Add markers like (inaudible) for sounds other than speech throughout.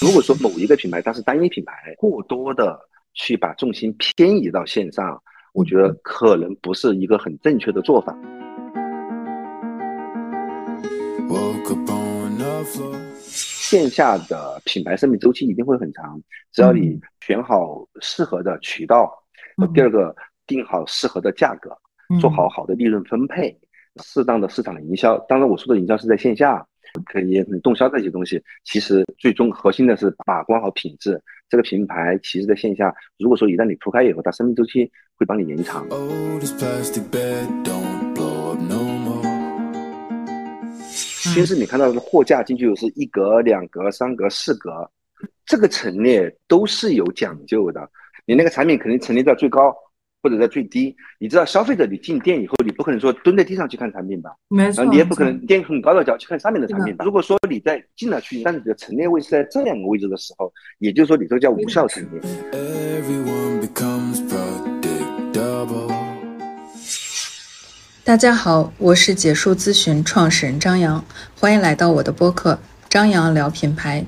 如果说某一个品牌它是单一品牌，过多的去把重心偏移到线上，我觉得可能不是一个很正确的做法。线下的品牌生命周期一定会很长，只要你选好适合的渠道，第二个定好适合的价格，做好好的利润分配，适当的市场营销。当然，我说的营销是在线下，可以动销这些东西。其实最终核心的是把关好品质。这个品牌其实在线下，如果说一旦你铺开以后，它生命周期会帮你延长。先是你看到的货架进去是一格、两格、三格、四格，这个陈列都是有讲究的。你那个产品肯定陈列在最高或者在最低。你知道消费者你进店以后，你不可能说蹲在地上去看产品吧？没错。你也不可能垫很高的脚去看上面的产品吧？如果说你在进了去，但是你的陈列位是在这两个位置的时候，也就是说你这个叫无效陈列。大家好，我是解数咨询创始人张扬，欢迎来到我的播客张扬聊品牌。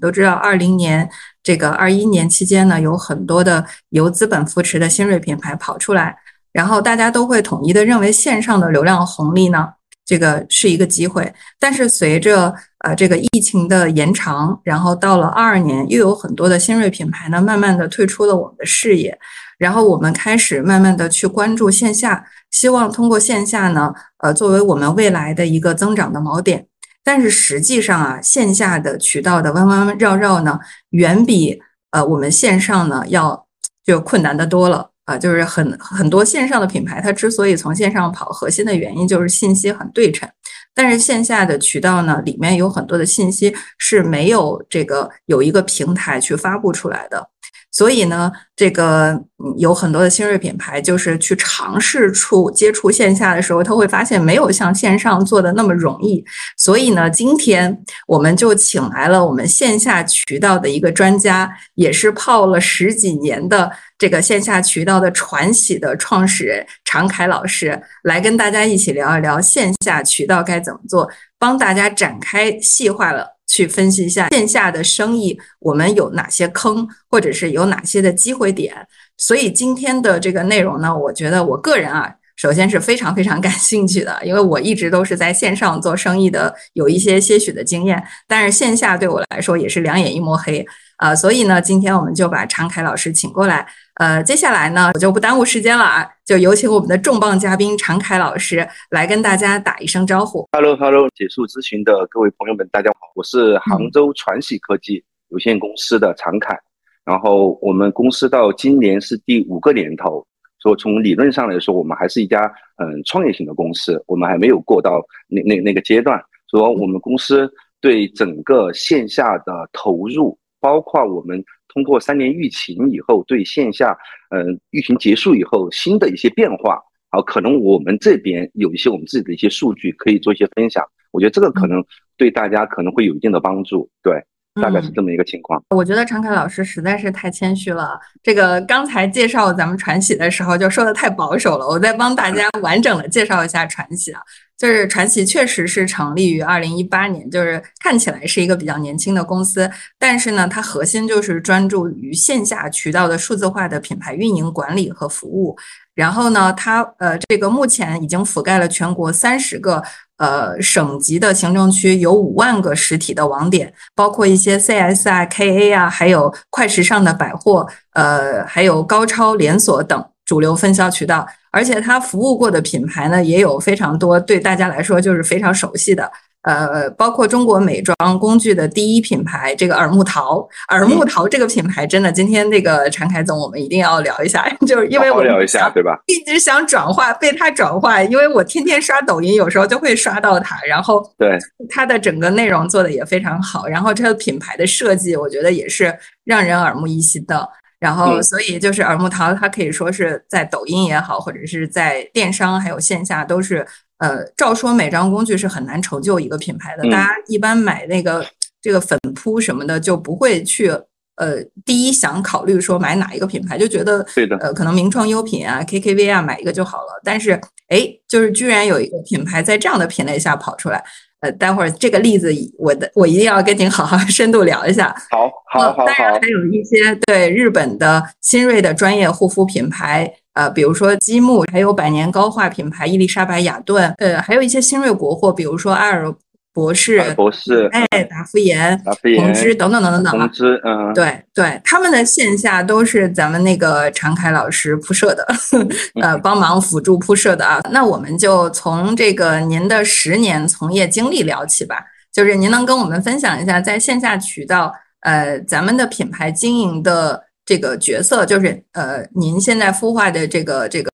都知道，二零年这个二一年期间呢，有很多的由资本扶持的新锐品牌跑出来，然后大家都会统一的认为线上的流量红利呢，这个是一个机会。但是随着呃这个疫情的延长，然后到了二二年，又有很多的新锐品牌呢，慢慢的退出了我们的视野。然后我们开始慢慢的去关注线下，希望通过线下呢，呃，作为我们未来的一个增长的锚点。但是实际上啊，线下的渠道的弯弯绕绕呢，远比呃我们线上呢要就困难的多了啊。就是很很多线上的品牌，它之所以从线上跑，核心的原因就是信息很对称。但是线下的渠道呢，里面有很多的信息是没有这个有一个平台去发布出来的。所以呢，这个有很多的新锐品牌，就是去尝试触接触线下的时候，他会发现没有像线上做的那么容易。所以呢，今天我们就请来了我们线下渠道的一个专家，也是泡了十几年的这个线下渠道的传喜的创始人常凯老师，来跟大家一起聊一聊线下渠道该怎么做，帮大家展开细化了。去分析一下线下的生意，我们有哪些坑，或者是有哪些的机会点。所以今天的这个内容呢，我觉得我个人啊，首先是非常非常感兴趣的，因为我一直都是在线上做生意的，有一些些许的经验，但是线下对我来说也是两眼一抹黑啊。所以呢，今天我们就把常凯老师请过来。呃，接下来呢，我就不耽误时间了啊，就有请我们的重磅嘉宾常凯老师来跟大家打一声招呼。Hello，Hello，结束咨询的各位朋友们，大家好，我是杭州传喜科技有限公司的常凯。然后我们公司到今年是第五个年头，说从理论上来说，我们还是一家嗯创业型的公司，我们还没有过到那那那个阶段。说我们公司对整个线下的投入，包括我们。通过三年疫情以后，对线下，嗯，疫情结束以后新的一些变化，好，可能我们这边有一些我们自己的一些数据可以做一些分享，我觉得这个可能对大家可能会有一定的帮助，对。大概是这么一个情况。我觉得常凯老师实在是太谦虚了。这个刚才介绍咱们传喜的时候就说的太保守了。我再帮大家完整的介绍一下传喜啊，就是传奇确实是成立于二零一八年，就是看起来是一个比较年轻的公司，但是呢，它核心就是专注于线下渠道的数字化的品牌运营管理和服务。然后呢，它呃，这个目前已经覆盖了全国三十个呃省级的行政区，有五万个实体的网点，包括一些 CS 啊、KA 啊，还有快时尚的百货，呃，还有高超连锁等主流分销渠道。而且它服务过的品牌呢，也有非常多，对大家来说就是非常熟悉的。呃，包括中国美妆工具的第一品牌，这个耳木桃，耳木桃这个品牌真的，今天那个常凯总，我们一定要聊一下，(laughs) 就是因为我聊一下，对吧？一直想转化，被他转化，因为我天天刷抖音，有时候就会刷到他，然后对他的整个内容做的也非常好，然后这个品牌的设计，我觉得也是让人耳目一新的。然后，所以就是耳目桃，它可以说是在抖音也好，或者是在电商还有线下都是。呃，照说美妆工具是很难成就一个品牌的，大家一般买那个这个粉扑什么的就不会去呃第一想考虑说买哪一个品牌，就觉得对的，呃可能名创优品啊、KKV 啊买一个就好了。但是哎，就是居然有一个品牌在这样的品类下跑出来，呃，待会儿这个例子，我的我一定要跟您好好深度聊一下。好，好，好，当然还有一些对日本的新锐的专业护肤品牌，呃，比如说积木，还有百年高画品牌伊丽莎白雅顿，呃，还有一些新锐国货，比如说爱尔。博士，博士，哎，达芙妍，达芙妍，红芝等等等等等红芝，嗯，对对，他们的线下都是咱们那个常凯老师铺设的，(laughs) 呃，帮忙辅助铺设的啊。那我们就从这个您的十年从业经历聊起吧，就是您能跟我们分享一下在线下渠道，呃，咱们的品牌经营的这个角色，就是呃，您现在孵化的这个这个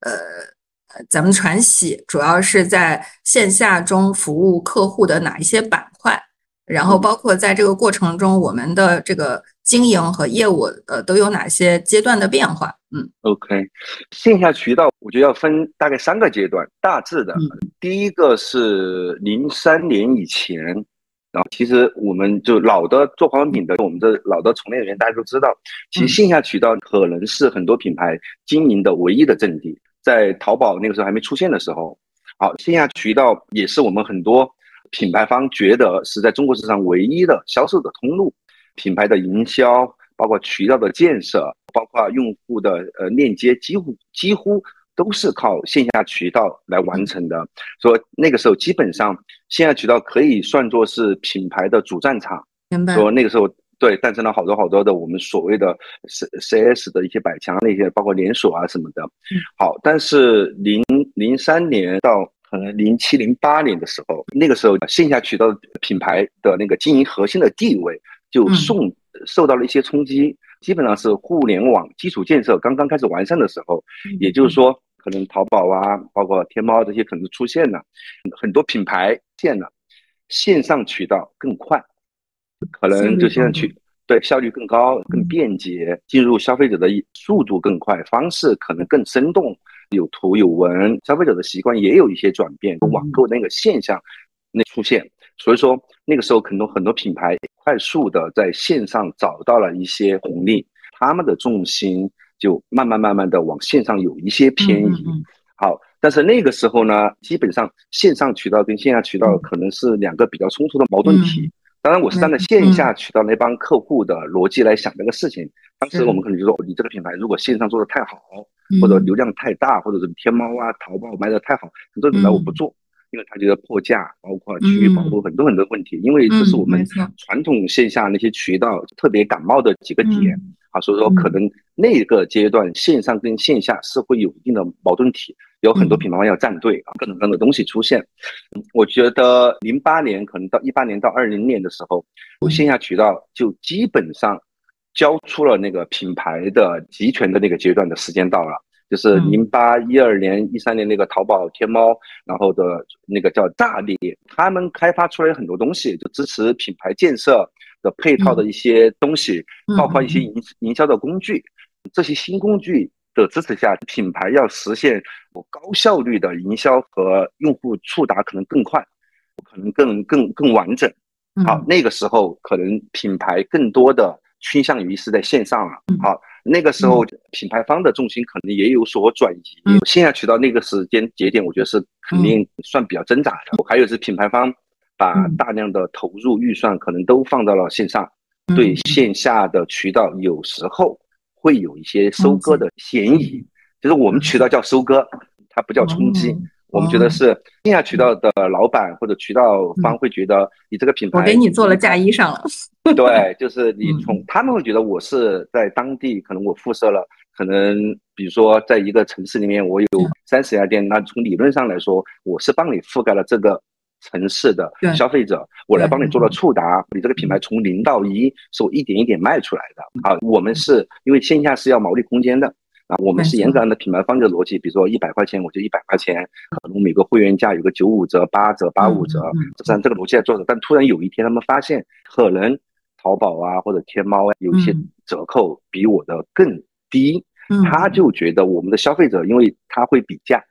呃。咱们传喜主要是在线下中服务客户的哪一些板块？然后包括在这个过程中，我们的这个经营和业务呃都有哪些阶段的变化？嗯，OK，线下渠道我觉得要分大概三个阶段，大致的。第一个是零三年以前，然后其实我们就老的做化妆品的，我们的老的从业人员大家都知道，其实线下渠道可能是很多品牌经营的唯一的阵地。在淘宝那个时候还没出现的时候，好，线下渠道也是我们很多品牌方觉得是在中国市场唯一的销售的通路。品牌的营销，包括渠道的建设，包括用户的呃链接，几乎几乎都是靠线下渠道来完成的。说那个时候基本上线下渠道可以算作是品牌的主战场。明白。说那个时候。对，诞生了好多好多的我们所谓的 C C S 的一些百强那些，包括连锁啊什么的。好，但是零零三年到可能零七零八年的时候，那个时候线下渠道品牌的那个经营核心的地位就受受到了一些冲击。基本上是互联网基础建设刚刚开始完善的时候，也就是说，可能淘宝啊，包括天猫这些可能出现了，很多品牌建了线上渠道更快。可能就现在去对效率更高、更便捷，进入消费者的速度更快，方式可能更生动，有图有文，消费者的习惯也有一些转变，网购那个现象那出现，所以说那个时候可能很多品牌快速的在线上找到了一些红利，他们的重心就慢慢慢慢的往线上有一些偏移。好，但是那个时候呢，基本上线上渠道跟线下渠道可能是两个比较冲突的矛盾体。当然，我是站在线下渠道那帮客户的逻辑来想这个事情。当时我们可能就说，你这个品牌如果线上做的太好，或者流量太大，或者是天猫啊、淘宝卖的太好，很多品牌我不做，因为他觉得破价，包括区域保护很多很多问题。因为这是我们传统线下那些渠道特别感冒的几个点啊，所以说可能那个阶段线上跟线下是会有一定的矛盾体。有很多品牌方要站队啊，各种各样的东西出现。我觉得零八年可能到一八年到二零年的时候，线下渠道就基本上交出了那个品牌的集权的那个阶段的时间到了，就是零八一二年一三年那个淘宝天猫，然后的那个叫大力，他们开发出来很多东西，就支持品牌建设的配套的一些东西，包括一些营营销的工具，这些新工具。的支持下，品牌要实现高效率的营销和用户触达，可能更快，可能更更更完整。好，那个时候可能品牌更多的倾向于是在线上了。好，那个时候品牌方的重心可能也有所转移。线下渠道那个时间节点，我觉得是肯定算比较挣扎的。还有是品牌方把大量的投入预算可能都放到了线上，对线下的渠道有时候。会有一些收割的嫌疑，就是我们渠道叫收割，它不叫冲击。我们觉得是线下渠道的老板或者渠道方会觉得你这个品牌，我给你做了嫁衣裳了。对，就是 (laughs) 你从他们会觉得我是在当地，可能我辐射了，可能比如说在一个城市里面我有三十家店，那从理论上来说，我是帮你覆盖了这个。城市的消费者，我来帮你做了触达，你这个品牌从零到一是我一点一点卖出来的啊。我们是因为线下是要毛利空间的啊，我们是严格按照品牌方的逻辑，比如说一百块钱我就一百块钱，可能每个会员价有个九五折、八折、八五折，这是按这个逻辑在做的。但突然有一天他们发现，可能淘宝啊或者天猫啊有一些折扣比我的更低，他就觉得我们的消费者，因为他会比价。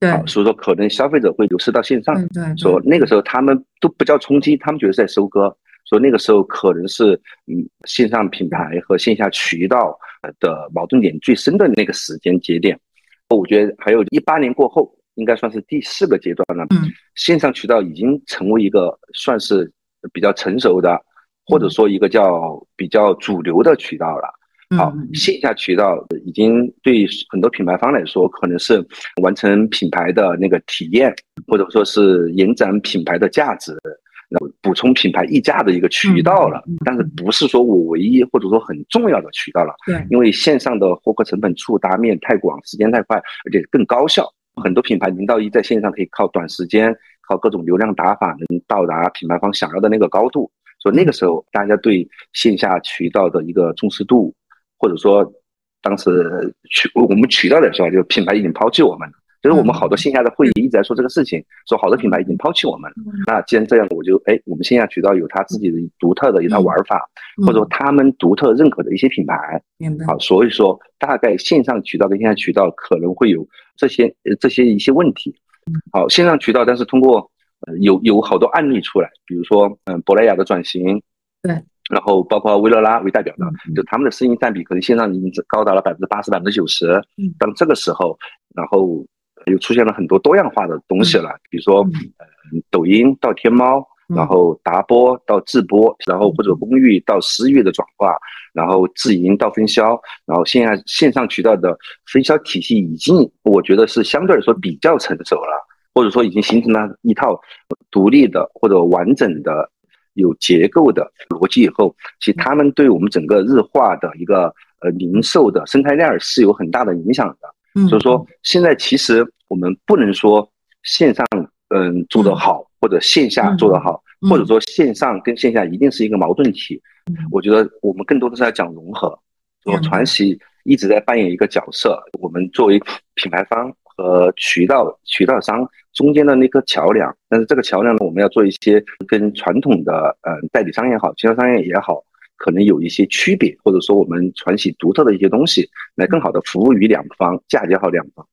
对，所以说可能消费者会流失到线上。对，说那个时候他们都不叫冲击，他们觉得是在收割。说那个时候可能是嗯线上品牌和线下渠道的矛盾点最深的那个时间节点。我觉得还有一八年过后，应该算是第四个阶段了。嗯，线上渠道已经成为一个算是比较成熟的，或者说一个叫比较主流的渠道了。好，线下渠道已经对很多品牌方来说，可能是完成品牌的那个体验，或者说是延展品牌的价值，然后补充品牌溢价的一个渠道了。但是不是说我唯一或者说很重要的渠道了？对，因为线上的获客成本触达面太广，时间太快，而且更高效。很多品牌零到一在线上可以靠短时间，靠各种流量打法，能到达品牌方想要的那个高度。所以那个时候，大家对线下渠道的一个重视度。或者说，当时渠我们渠道来说，就品牌已经抛弃我们了。就是我们好多线下的会议一直在说这个事情，说好多品牌已经抛弃我们了。那既然这样，我就哎，我们线下渠道有它自己的独特的一套玩法，或者说他们独特认可的一些品牌。明白。好，所以说大概线上渠道跟线下渠道可能会有这些这些一些问题。好，线上渠道，但是通过呃有有好多案例出来，比如说嗯，珀莱雅的转型。对。然后包括薇诺拉为代表的，就他们的生意占比可能线上已经高达了百分之八十、百分之九十。嗯，当这个时候，然后又出现了很多多样化的东西了，比如说，呃，抖音到天猫，然后达播到自播，然后或者公寓到私域的转化，然后自营到分销，然后线下线上渠道的分销体系已经，我觉得是相对来说比较成熟了，或者说已经形成了一套独立的或者完整的。有结构的逻辑以后，其实他们对我们整个日化的一个呃零售的生态链是有很大的影响的。所以说，现在其实我们不能说线上嗯做得好，或者线下做得好，或者说线上跟线下一定是一个矛盾体。我觉得我们更多的是在讲融合。说传奇一直在扮演一个角色，我们作为品牌方。和渠道渠道商中间的那个桥梁，但是这个桥梁呢，我们要做一些跟传统的呃代理商也好，经销商也好，可能有一些区别，或者说我们传喜独特的一些东西，来更好的服务于两方，嫁接好两方。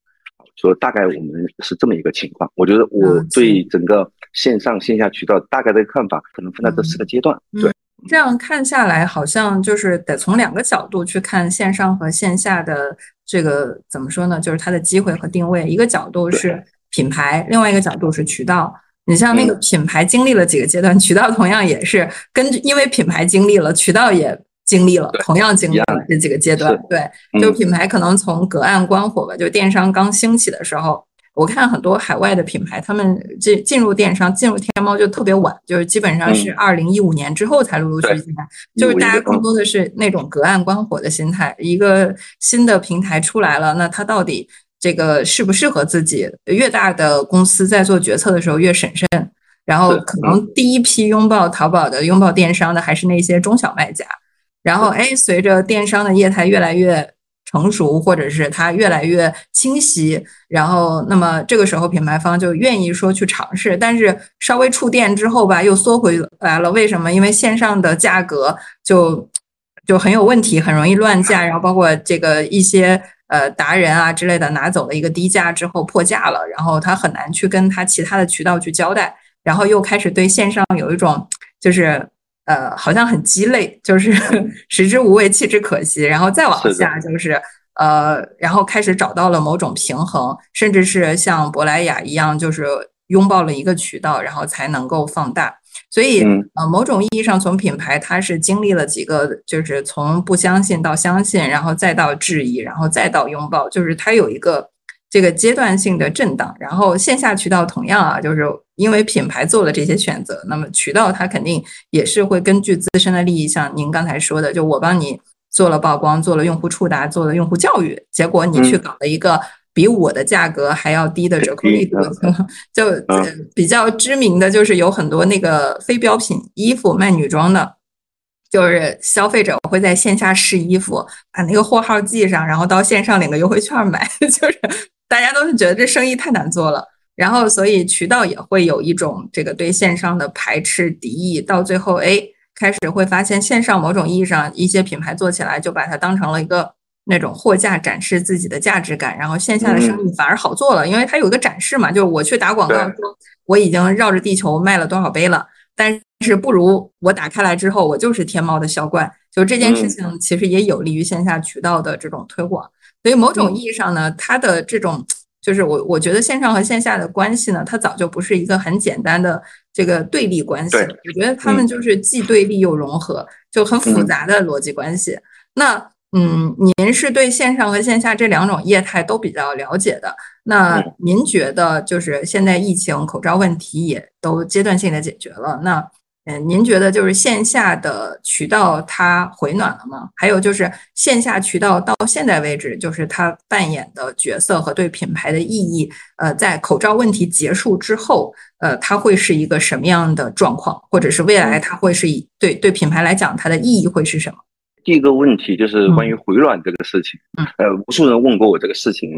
说大概我们是这么一个情况。我觉得我对整个线上线下渠道大概的看法，可能分在这四个阶段。对，这样看下来，好像就是得从两个角度去看线上和线下的。这个怎么说呢？就是它的机会和定位，一个角度是品牌，另外一个角度是渠道。你像那个品牌经历了几个阶段，渠道同样也是跟因为品牌经历了，渠道也经历了，同样经历了这几个阶段。对，就品牌可能从隔岸观火吧，就电商刚兴起的时候。我看很多海外的品牌，他们进进入电商、进入天猫就特别晚，就是基本上是二零一五年之后才陆陆续续进来。就是大家更多的是那种隔岸观火的心态，一个新的平台出来了，那它到底这个适不适合自己？越大的公司在做决策的时候越审慎，然后可能第一批拥抱淘宝的、拥抱电商的还是那些中小卖家。然后哎，随着电商的业态越来越。成熟，或者是它越来越清晰，然后那么这个时候品牌方就愿意说去尝试，但是稍微触电之后吧，又缩回来了。为什么？因为线上的价格就就很有问题，很容易乱价，然后包括这个一些呃达人啊之类的拿走了一个低价之后破价了，然后他很难去跟他其他的渠道去交代，然后又开始对线上有一种就是。呃，好像很鸡肋，就是 (laughs) 食之无味，弃之可惜。然后再往下就是，呃，然后开始找到了某种平衡，甚至是像珀莱雅一样，就是拥抱了一个渠道，然后才能够放大。所以，呃，某种意义上，从品牌它是经历了几个，就是从不相信到相信，然后再到质疑，然后再到拥抱，就是它有一个。这个阶段性的震荡，然后线下渠道同样啊，就是因为品牌做了这些选择，那么渠道它肯定也是会根据自身的利益，像您刚才说的，就我帮你做了曝光，做了用户触达，做了用户教育，结果你去搞了一个比我的价格还要低的折扣力度，(laughs) 就比较知名的就是有很多那个非标品衣服卖女装的，就是消费者会在线下试衣服，把那个货号记上，然后到线上领个优惠券买，(laughs) 就是。大家都是觉得这生意太难做了，然后所以渠道也会有一种这个对线上的排斥敌意，到最后哎，开始会发现线上某种意义上一些品牌做起来就把它当成了一个那种货架展示自己的价值感，然后线下的生意反而好做了，因为它有一个展示嘛，就是我去打广告说我已经绕着地球卖了多少杯了，但是不如我打开来之后我就是天猫的销冠，就这件事情其实也有利于线下渠道的这种推广。所以某种意义上呢，它的这种就是我我觉得线上和线下的关系呢，它早就不是一个很简单的这个对立关系，我觉得他们就是既对立又融合，就很复杂的逻辑关系。那嗯，您是对线上和线下这两种业态都比较了解的，那您觉得就是现在疫情口罩问题也都阶段性的解决了，那？嗯，您觉得就是线下的渠道它回暖了吗？还有就是线下渠道到现在为止，就是它扮演的角色和对品牌的意义，呃，在口罩问题结束之后，呃，它会是一个什么样的状况？或者是未来它会是以对对品牌来讲，它的意义会是什么？第一个问题就是关于回暖这个事情，呃，无数人问过我这个事情，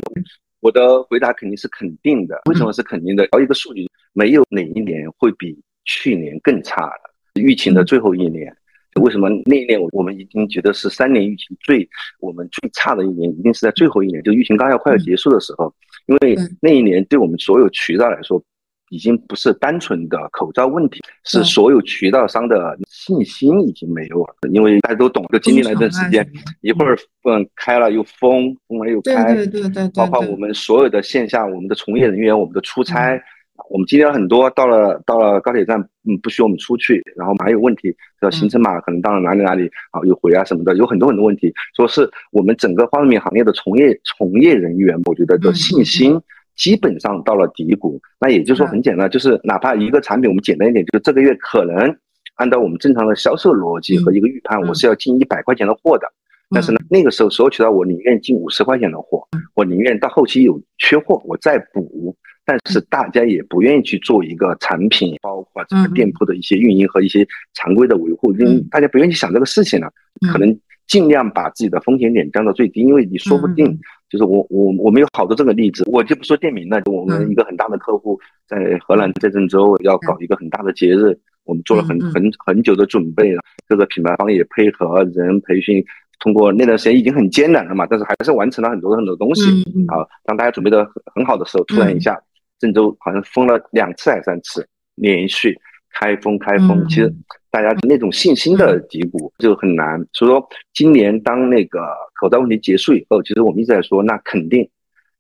我的回答肯定是肯定的。为什么是肯定的？聊一个数据，没有哪一年会比。去年更差了，疫情的最后一年，为什么那一年我我们已经觉得是三年疫情最我们最差的一年，一定是在最后一年，就疫情刚要快要结束的时候，因为那一年对我们所有渠道来说，已经不是单纯的口罩问题，是所有渠道商的信心已经没有了，因为大家都懂，就经历了一段时间，一会儿嗯开了又封，封了又开，对对对对，包括我们所有的线下，我们的从业人员，我们的出差。我们今天很多到了到了高铁站，嗯，不许我们出去，然后马上有问题，叫行程码可能到了哪里哪里啊，有回啊什么的，有很多很多问题。说是我们整个化妆品行业的从业从业人员，我觉得的信心基本上到了低谷。那也就是说很简单，就是哪怕一个产品，我们简单一点，就是这个月可能按照我们正常的销售逻辑和一个预判，我是要进一百块钱的货的。但是呢，那个时候所有渠道我宁愿进五十块钱的货，我宁愿到后期有缺货我再补。但是大家也不愿意去做一个产品，包括这个店铺的一些运营和一些常规的维护，因为大家不愿意去想这个事情了，可能尽量把自己的风险点降到最低，因为你说不定就是我我我们有好多这个例子，我就不说店名了，我们一个很大的客户在荷兰在郑州要搞一个很大的节日，我们做了很很很久的准备了，各个品牌方也配合人培训，通过那段时间已经很艰难了嘛，但是还是完成了很多很多东西。啊，当大家准备的很很好的时候，突然一下。郑州好像封了两次还是三次，连续开封开封，其实大家那种信心的低谷就很难。所以说，今年当那个口罩问题结束以后，其实我们一直在说，那肯定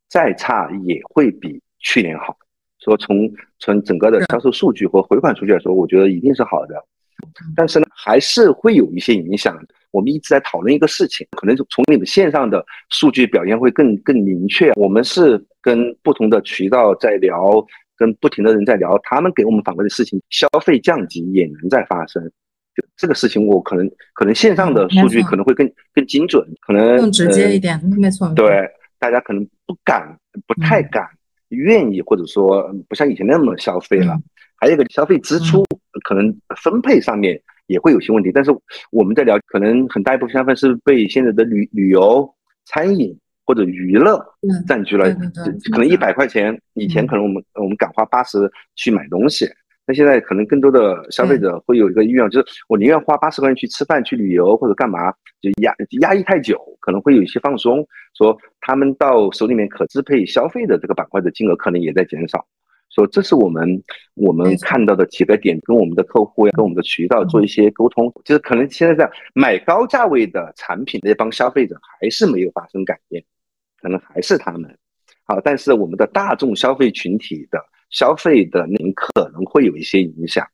再差也会比去年好。说从从整个的销售数据和回款数据来说，我觉得一定是好的。但是呢，还是会有一些影响。我们一直在讨论一个事情，可能从你们线上的数据表现会更更明确。我们是。跟不同的渠道在聊，跟不停的人在聊，他们给我们反馈的事情，消费降级也能在发生。就这个事情，我可能可能线上的数据可能会更更精准，可能更直接一点。没错，对，大家可能不敢，不太敢，愿意或者说不像以前那么消费了。还有一个消费支出，可能分配上面也会有些问题。但是我们在聊，可能很大一部分消费是被现在的旅旅游、餐饮。或者娱乐占据了，可能一百块钱以前可能我们我们敢花八十去买东西，那现在可能更多的消费者会有一个欲望，就是我宁愿花八十块钱去吃饭、去旅游或者干嘛，就压压抑太久，可能会有一些放松，说他们到手里面可支配消费的这个板块的金额可能也在减少，说这是我们我们看到的几个点，跟我们的客户呀、跟我们的渠道做一些沟通，就是可能现在在买高价位的产品那帮消费者还是没有发生改变。可能还是他们，好，但是我们的大众消费群体的消费的您可能会有一些影响，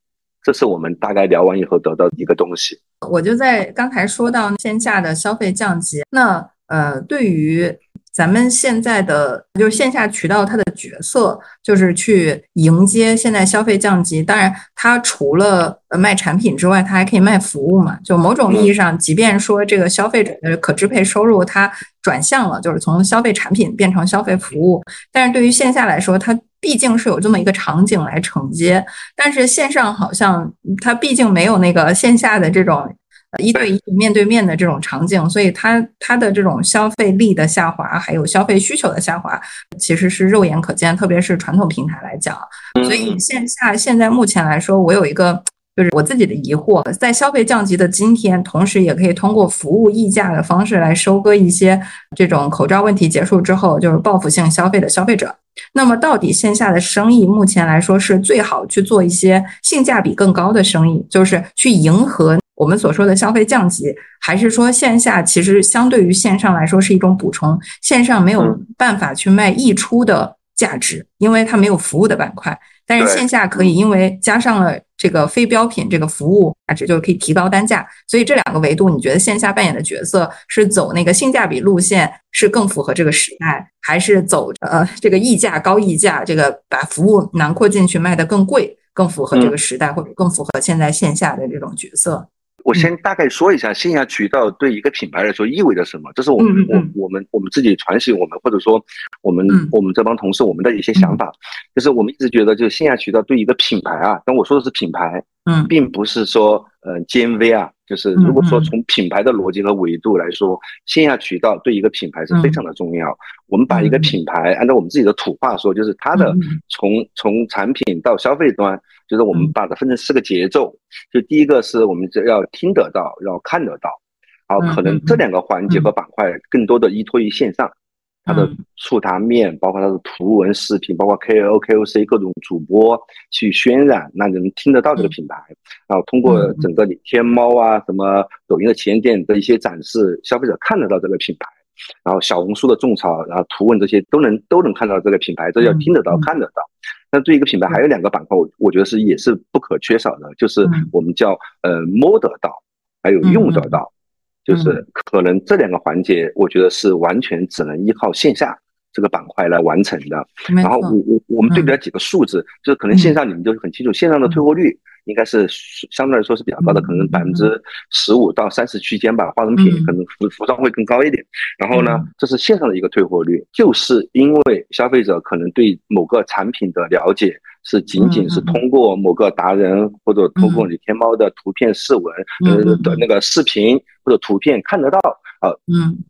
这是我们大概聊完以后得到一个东西。我就在刚才说到线下的消费降级，那呃，对于。咱们现在的就是线下渠道，它的角色就是去迎接现在消费降级。当然，它除了卖产品之外，它还可以卖服务嘛。就某种意义上，即便说这个消费者的可支配收入它转向了，就是从消费产品变成消费服务，但是对于线下来说，它毕竟是有这么一个场景来承接。但是线上好像它毕竟没有那个线下的这种。一对一面对面的这种场景，所以它它的这种消费力的下滑，还有消费需求的下滑，其实是肉眼可见。特别是传统平台来讲，所以线下现在目前来说，我有一个就是我自己的疑惑，在消费降级的今天，同时也可以通过服务溢价的方式来收割一些这种口罩问题结束之后就是报复性消费的消费者。那么，到底线下的生意目前来说是最好去做一些性价比更高的生意，就是去迎合。我们所说的消费降级，还是说线下其实相对于线上来说是一种补充，线上没有办法去卖溢出的价值，因为它没有服务的板块。但是线下可以，因为加上了这个非标品这个服务价值，就可以提高单价。所以这两个维度，你觉得线下扮演的角色是走那个性价比路线，是更符合这个时代，还是走呃这个溢价高溢价，这个把服务囊括进去卖的更贵，更符合这个时代，或者更符合现在线下的这种角色？我先大概说一下线下渠道对一个品牌来说意味着什么，这是我们我我们我们自己传习我们或者说我们我们这帮同事我们的一些想法，就是我们一直觉得就是线下渠道对一个品牌啊，但我说的是品牌，嗯，并不是说呃 GMV 啊，就是如果说从品牌的逻辑和维度来说，线下渠道对一个品牌是非常的重要。我们把一个品牌按照我们自己的土话说，就是它的从从产品到消费端。就是我们把它分成四个节奏，就第一个是我们要听得到，要看得到，好，可能这两个环节和板块更多的依托于线上，它的触达面，包括它的图文视频，包括 KOL、KOC 各种主播去渲染，那能听得到这个品牌，然后通过整个天猫啊、什么抖音的旗舰店的一些展示，消费者看得到这个品牌，然后小红书的种草，然后图文这些都能都能看到这个品牌，这叫听得到、看得到。那对一个品牌还有两个板块，我我觉得是也是不可缺少的，就是我们叫呃摸得到，还有用得到，就是可能这两个环节，我觉得是完全只能依靠线下这个板块来完成的。然后我我我们对比了几个数字，就是可能线上你们就很清楚，线上的退货率。应该是相对来说是比较高的，可能百分之十五到三十区间吧。化妆品可能服服装会更高一点。然后呢，这是线上的一个退货率，就是因为消费者可能对某个产品的了解是仅仅是通过某个达人或者通过你天猫的图片视文呃的那个视频或者图片看得到啊，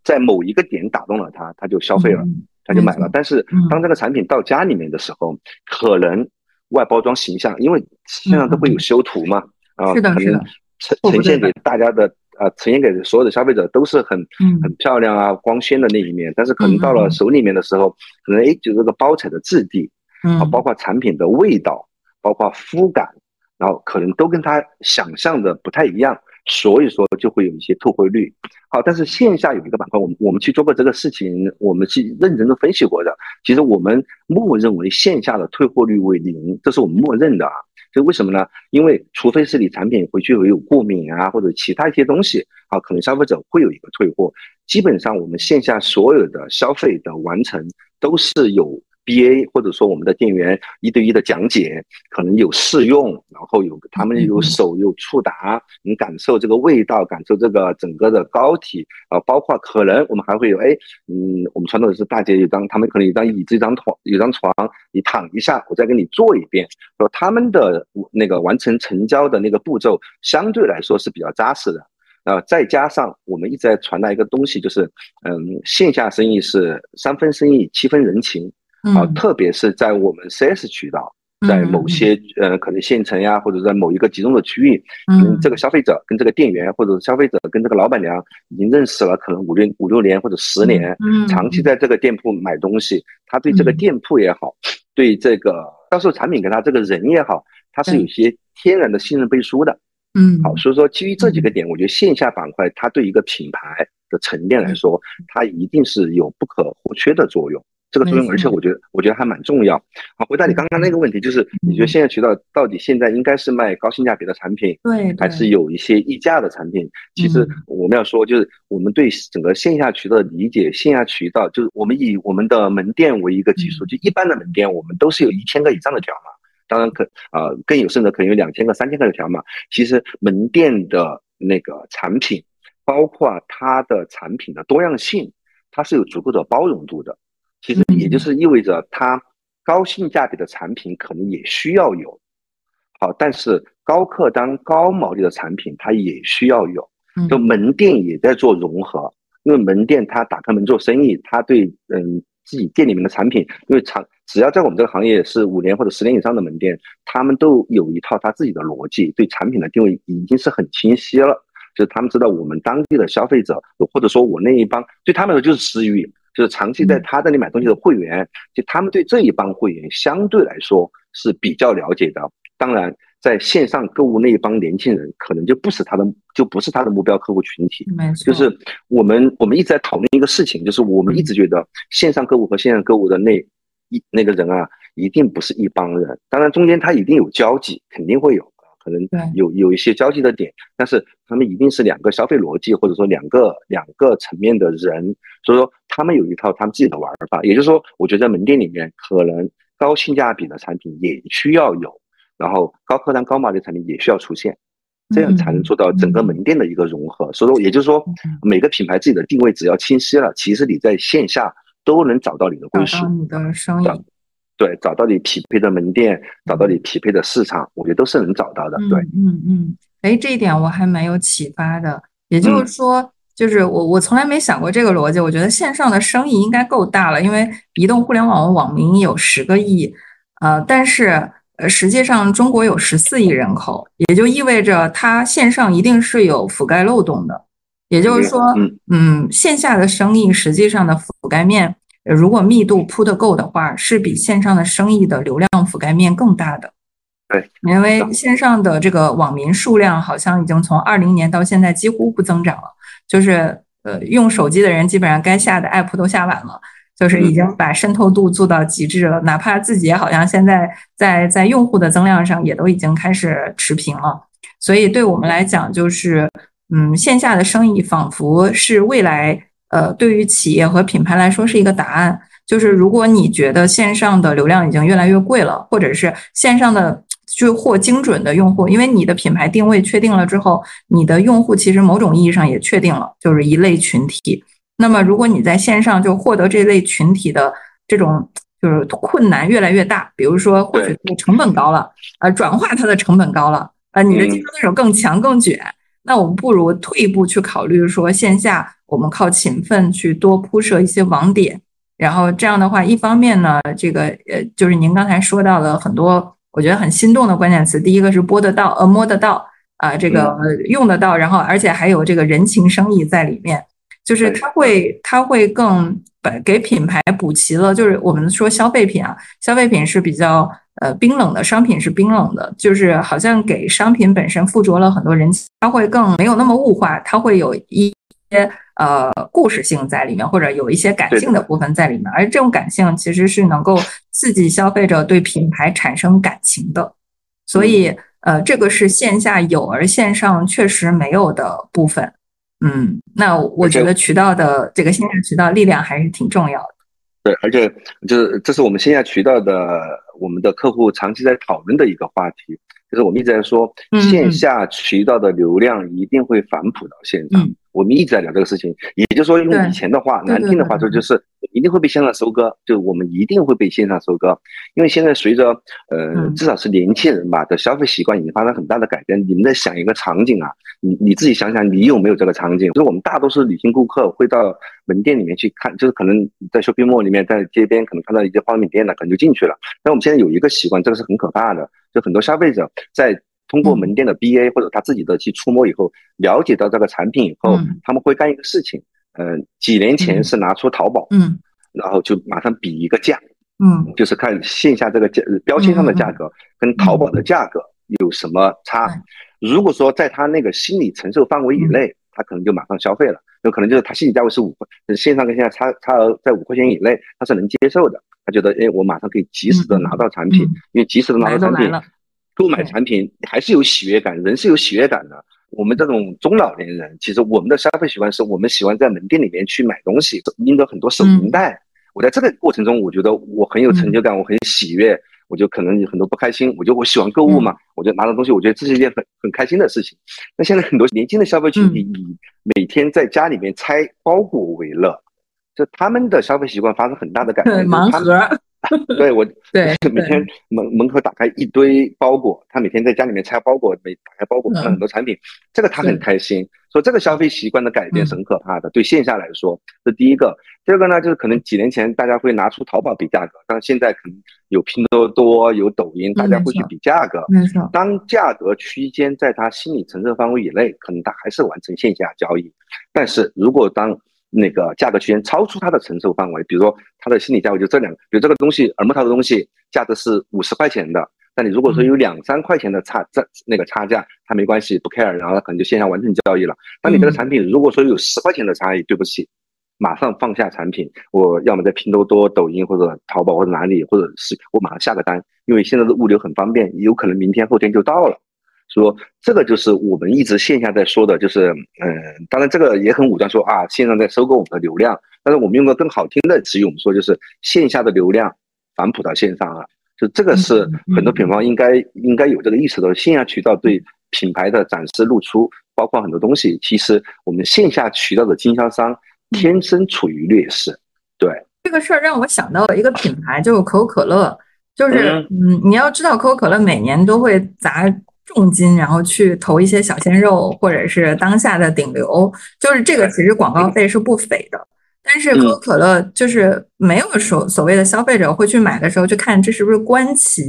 在某一个点打动了他，他就消费了，他就买了。但是当这个产品到家里面的时候，可能。外包装形象，因为现在都会有修图嘛，啊，可能呈呈现给大家的，呃，呈现给所有的消费者都是很很漂亮啊，光鲜的那一面。但是可能到了手里面的时候，可能哎，就这个包材的质地，啊，包括产品的味道，包括肤感，然后可能都跟他想象的不太一样。所以说就会有一些退货率，好，但是线下有一个板块，我们我们去做过这个事情，我们去认真的分析过的。其实我们默认为线下的退货率为零，这是我们默认的啊。这为什么呢？因为除非是你产品回去有过敏啊，或者其他一些东西啊，可能消费者会有一个退货。基本上我们线下所有的消费的完成都是有。B A 或者说我们的店员一对一的讲解，可能有试用，然后有他们有手有触达，你感受这个味道，感受这个整个的膏体啊，包括可能我们还会有哎，嗯，我们传统的是大姐有张，他们可能有张椅子一张床有张床，你躺一下，我再给你做一遍，说他们的那个完成成交的那个步骤相对来说是比较扎实的，啊，再加上我们一直在传达一个东西，就是嗯，线下生意是三分生意七分人情。啊，特别是在我们 CS 渠道，在某些呃可能县城呀，或者在某一个集中的区域，嗯，这个消费者跟这个店员，或者消费者跟这个老板娘已经认识了，可能五六五六年或者十年，嗯，长期在这个店铺买东西，他对这个店铺也好，对这个销售产品给他这个人也好，他是有些天然的信任背书的，嗯，好，所以说基于这几个点，我觉得线下板块它对一个品牌的沉淀来说，它一定是有不可或缺的作用。这个作用，而且我觉得，我觉得还蛮重要。好，回答你刚刚那个问题，就是你觉得线下渠道到底现在应该是卖高性价比的产品，对，还是有一些溢价的产品？其实我们要说，就是我们对整个线下渠道的理解，线下渠道就是我们以我们的门店为一个基数，就一般的门店，我们都是有一千个以上的条码，当然可啊更有甚者可能有两千个、三千个的条码。其实门店的那个产品，包括它的产品的多样性，它是有足够的包容度的。其实也就是意味着，它高性价比的产品可能也需要有，好，但是高客单、高毛利的产品它也需要有。就门店也在做融合，因为门店它打开门做生意，它对嗯自己店里面的产品，因为长只要在我们这个行业是五年或者十年以上的门店，他们都有一套他自己的逻辑，对产品的定位已经是很清晰了，就是他们知道我们当地的消费者，或者说我那一帮对他们来说就是私域。就是长期在他这里买东西的会员，就他们对这一帮会员相对来说是比较了解的。当然，在线上购物那一帮年轻人，可能就不是他的，就不是他的目标客户群体。就是我们我们一直在讨论一个事情，就是我们一直觉得线上购物和线上购物的那一那个人啊，一定不是一帮人。当然中间他一定有交集，肯定会有，可能有有一些交集的点，但是他们一定是两个消费逻辑，或者说两个两个层面的人。所以说他们有一套他们自己的玩法。也就是说，我觉得在门店里面，可能高性价比的产品也需要有，然后高客单高毛利的产品也需要出现。这样才能做到整个门店的一个融合。所以说，也就是说，每个品牌自己的定位只要清晰了，其实你在线下都能找到你的归属，你的生意。对，找到你匹配的门店，找到你匹配的市场，我觉得都是能找到的。对，嗯嗯。哎，这一点我还蛮有启发的。也就是说，就是我我从来没想过这个逻辑。我觉得线上的生意应该够大了，因为移动互联网网民有十个亿，呃，但是。呃，实际上中国有十四亿人口，也就意味着它线上一定是有覆盖漏洞的。也就是说，嗯，线下的生意实际上的覆盖面，如果密度铺得够的话，是比线上的生意的流量覆盖面更大的。对，因为线上的这个网民数量好像已经从二零年到现在几乎不增长了，就是呃，用手机的人基本上该下的 app 都下完了。就是已经把渗透度做到极致了，哪怕自己好像现在在在用户的增量上也都已经开始持平了。所以对我们来讲，就是嗯，线下的生意仿佛是未来呃，对于企业和品牌来说是一个答案。就是如果你觉得线上的流量已经越来越贵了，或者是线上的去获精准的用户，因为你的品牌定位确定了之后，你的用户其实某种意义上也确定了，就是一类群体。那么，如果你在线上就获得这类群体的这种就是困难越来越大，比如说获取的成本高了，呃，转化它的成本高了，呃，你的竞争对手更强更卷，那我们不如退一步去考虑说线下我们靠勤奋去多铺设一些网点，然后这样的话，一方面呢，这个呃，就是您刚才说到的很多我觉得很心动的关键词，第一个是播得到，呃，摸得到，啊，这个用得到，然后而且还有这个人情生意在里面。就是它会，它会更把给品牌补齐了。就是我们说消费品啊，消费品是比较呃冰冷的，商品是冰冷的，就是好像给商品本身附着了很多人情，它会更没有那么物化，它会有一些呃故事性在里面，或者有一些感性的部分在里面。而这种感性其实是能够刺激消费者对品牌产生感情的。所以呃，这个是线下有而线上确实没有的部分。嗯，那我觉得渠道的这个线下渠道力量还是挺重要的。对，而且就是这是我们线下渠道的我们的客户长期在讨论的一个话题，就是我们一直在说线下渠道的流量一定会反哺到线上。我们一直在聊这个事情，也就是说用以前的话难听的话说就是一定会被线上收割，就我们一定会被线上收割，因为现在随着呃至少是年轻人吧的消费习惯已经发生很大的改变。你们在想一个场景啊，你你自己想想，你有没有这个场景？就是我们大多数女性顾客会到门店里面去看，就是可能在 shopping mall 里面，在街边可能看到一些化妆品店的，可能就进去了。但我们现在有一个习惯，这个是很可怕的，就很多消费者在。通过门店的 BA 或者他自己的去触摸以后，了解到这个产品以后，他们会干一个事情。嗯，几年前是拿出淘宝，嗯，然后就马上比一个价，嗯，就是看线下这个价标签上的价格跟淘宝的价格有什么差。如果说在他那个心理承受范围以内，他可能就马上消费了。有可能就是他心理价位是五块，线上跟线下差差额在五块钱以内，他是能接受的。他觉得，哎，我马上可以及时的拿到产品，因为及时的拿到产品。购买产品还是有喜悦感，人是有喜悦感的。我们这种中老年人，其实我们的消费习惯是我们喜欢在门店里面去买东西，拎着很多手提袋。我在这个过程中，我觉得我很有成就感，我很喜悦。我就可能有很多不开心，我就我喜欢购物嘛，我就拿着东西，我觉得这是一件很很开心的事情。那现在很多年轻的消费群体以每天在家里面拆包裹为乐，就他们的消费习惯发生很大的改变。盲盒。对我，对每天门门口打开一堆包裹，他每天在家里面拆包裹，每打开包裹看很多产品，这个他很开心。说这个消费习惯的改变是很可怕的，对线下来说，这第一个。第二个呢，就是可能几年前大家会拿出淘宝比价格，但是现在可能有拼多多、有抖音，大家会去比价格。没错。当价格区间在他心理承受范围以内，可能他还是完成线下交易。但是如果当那个价格区间超出他的承受范围，比如说他的心理价位就这两，比如这个东西耳木桃的东西价值是五十块钱的，但你如果说有两三块钱的差这那个差价，他没关系不 care，然后他可能就线下完成交易了。那你这个产品如果说有十块钱的差异，对不起，马上放下产品，我要么在拼多多、抖音或者淘宝或者哪里，或者是我马上下个单，因为现在的物流很方便，有可能明天后天就到了。说这个就是我们一直线下在说的，就是嗯，当然这个也很武断，说啊线上在收购我们的流量，但是我们用个更好听的词语，我们说就是线下的流量反哺到线上了，就这个是很多品牌应该应该有这个意识的，线下渠道对品牌的展示露出，包括很多东西，其实我们线下渠道的经销商天生处于劣势。对这个事儿让我想到了一个品牌，就是可口可乐，就是嗯，你要知道可口可乐每年都会砸。重金，然后去投一些小鲜肉，或者是当下的顶流，就是这个其实广告费是不菲的。但是可口可乐就是没有所所谓的消费者会去买的时候，去看这是不是官旗，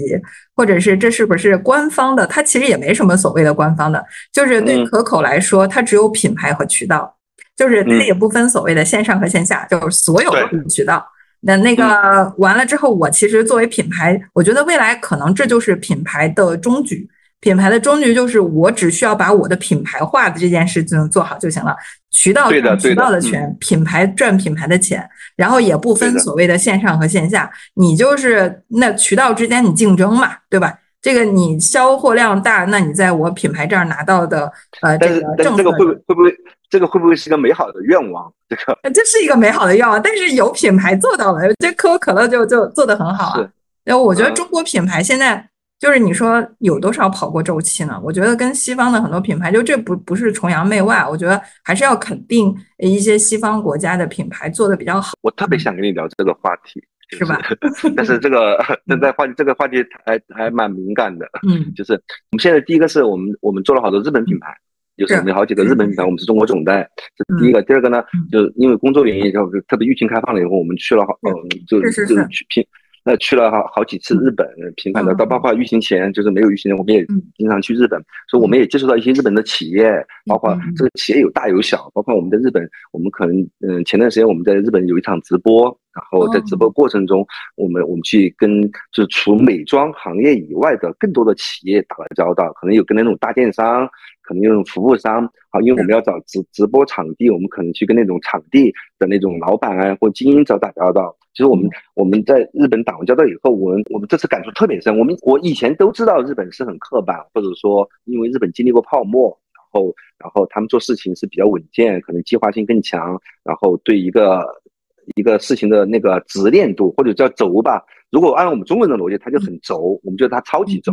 或者是这是不是官方的。它其实也没什么所谓的官方的，就是对可口来说，它只有品牌和渠道，就是它也不分所谓的线上和线下，就是所有的渠道。那那个完了之后，我其实作为品牌，我觉得未来可能这就是品牌的终局。品牌的终局就是我只需要把我的品牌化的这件事情做好就行了，渠道赚渠道的钱，品牌赚品牌的钱，然后也不分所谓的线上和线下，你就是那渠道之间你竞争嘛，对吧？这个你销货量大，那你在我品牌这儿拿到的呃这个这个会不会会不会这个会不会是一个美好的愿望？这个这是一个美好的愿望，但是有品牌做到了，这可口可乐就就做的很好啊。然后我觉得中国品牌现在。就是你说有多少跑过周期呢？我觉得跟西方的很多品牌，就这不不是崇洋媚外，我觉得还是要肯定一些西方国家的品牌做的比较好。我特别想跟你聊这个话题，是吧？(laughs) 但是这个现在话题这个话题还还蛮敏感的。嗯，(laughs) 就是我们现在第一个是我们我们做了好多日本品牌，就是我们有好几个日本品牌，我们是中国总代，这是第一个。第二个呢，就是因为工作原因，然后特别疫情开放了以后，我们去了好嗯，就就是去拼。那去了好好几次日本，频繁的到包括疫情前，就是没有疫情前，我们也经常去日本，所以我们也接触到一些日本的企业，包括这个企业有大有小，包括我们在日本，我们可能嗯前段时间我们在日本有一场直播，然后在直播过程中，我们我们去跟就是除美妆行业以外的更多的企业打了交道，可能有跟那种大电商，可能有那种服务商，好，因为我们要找直直播场地，我们可能去跟那种场地的那种老板啊或经营者打交道。其实我们我们在日本打完交道以后，我们我们这次感触特别深。我们我以前都知道日本是很刻板，或者说因为日本经历过泡沫，然后然后他们做事情是比较稳健，可能计划性更强，然后对一个一个事情的那个执念度或者叫轴吧。如果按我们中国人的逻辑，它就很轴，我们觉得它超级轴，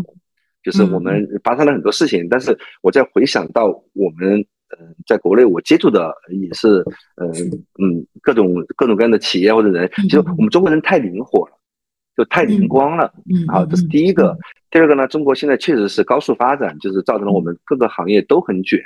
就是我们发生了很多事情。但是我在回想到我们。嗯，在国内我接触的也是，嗯嗯，各种各种各样的企业或者人，其实我们中国人太灵活了，就太灵光了。嗯，好，这是第一个。第二个呢，中国现在确实是高速发展，就是造成了我们各个行业都很卷，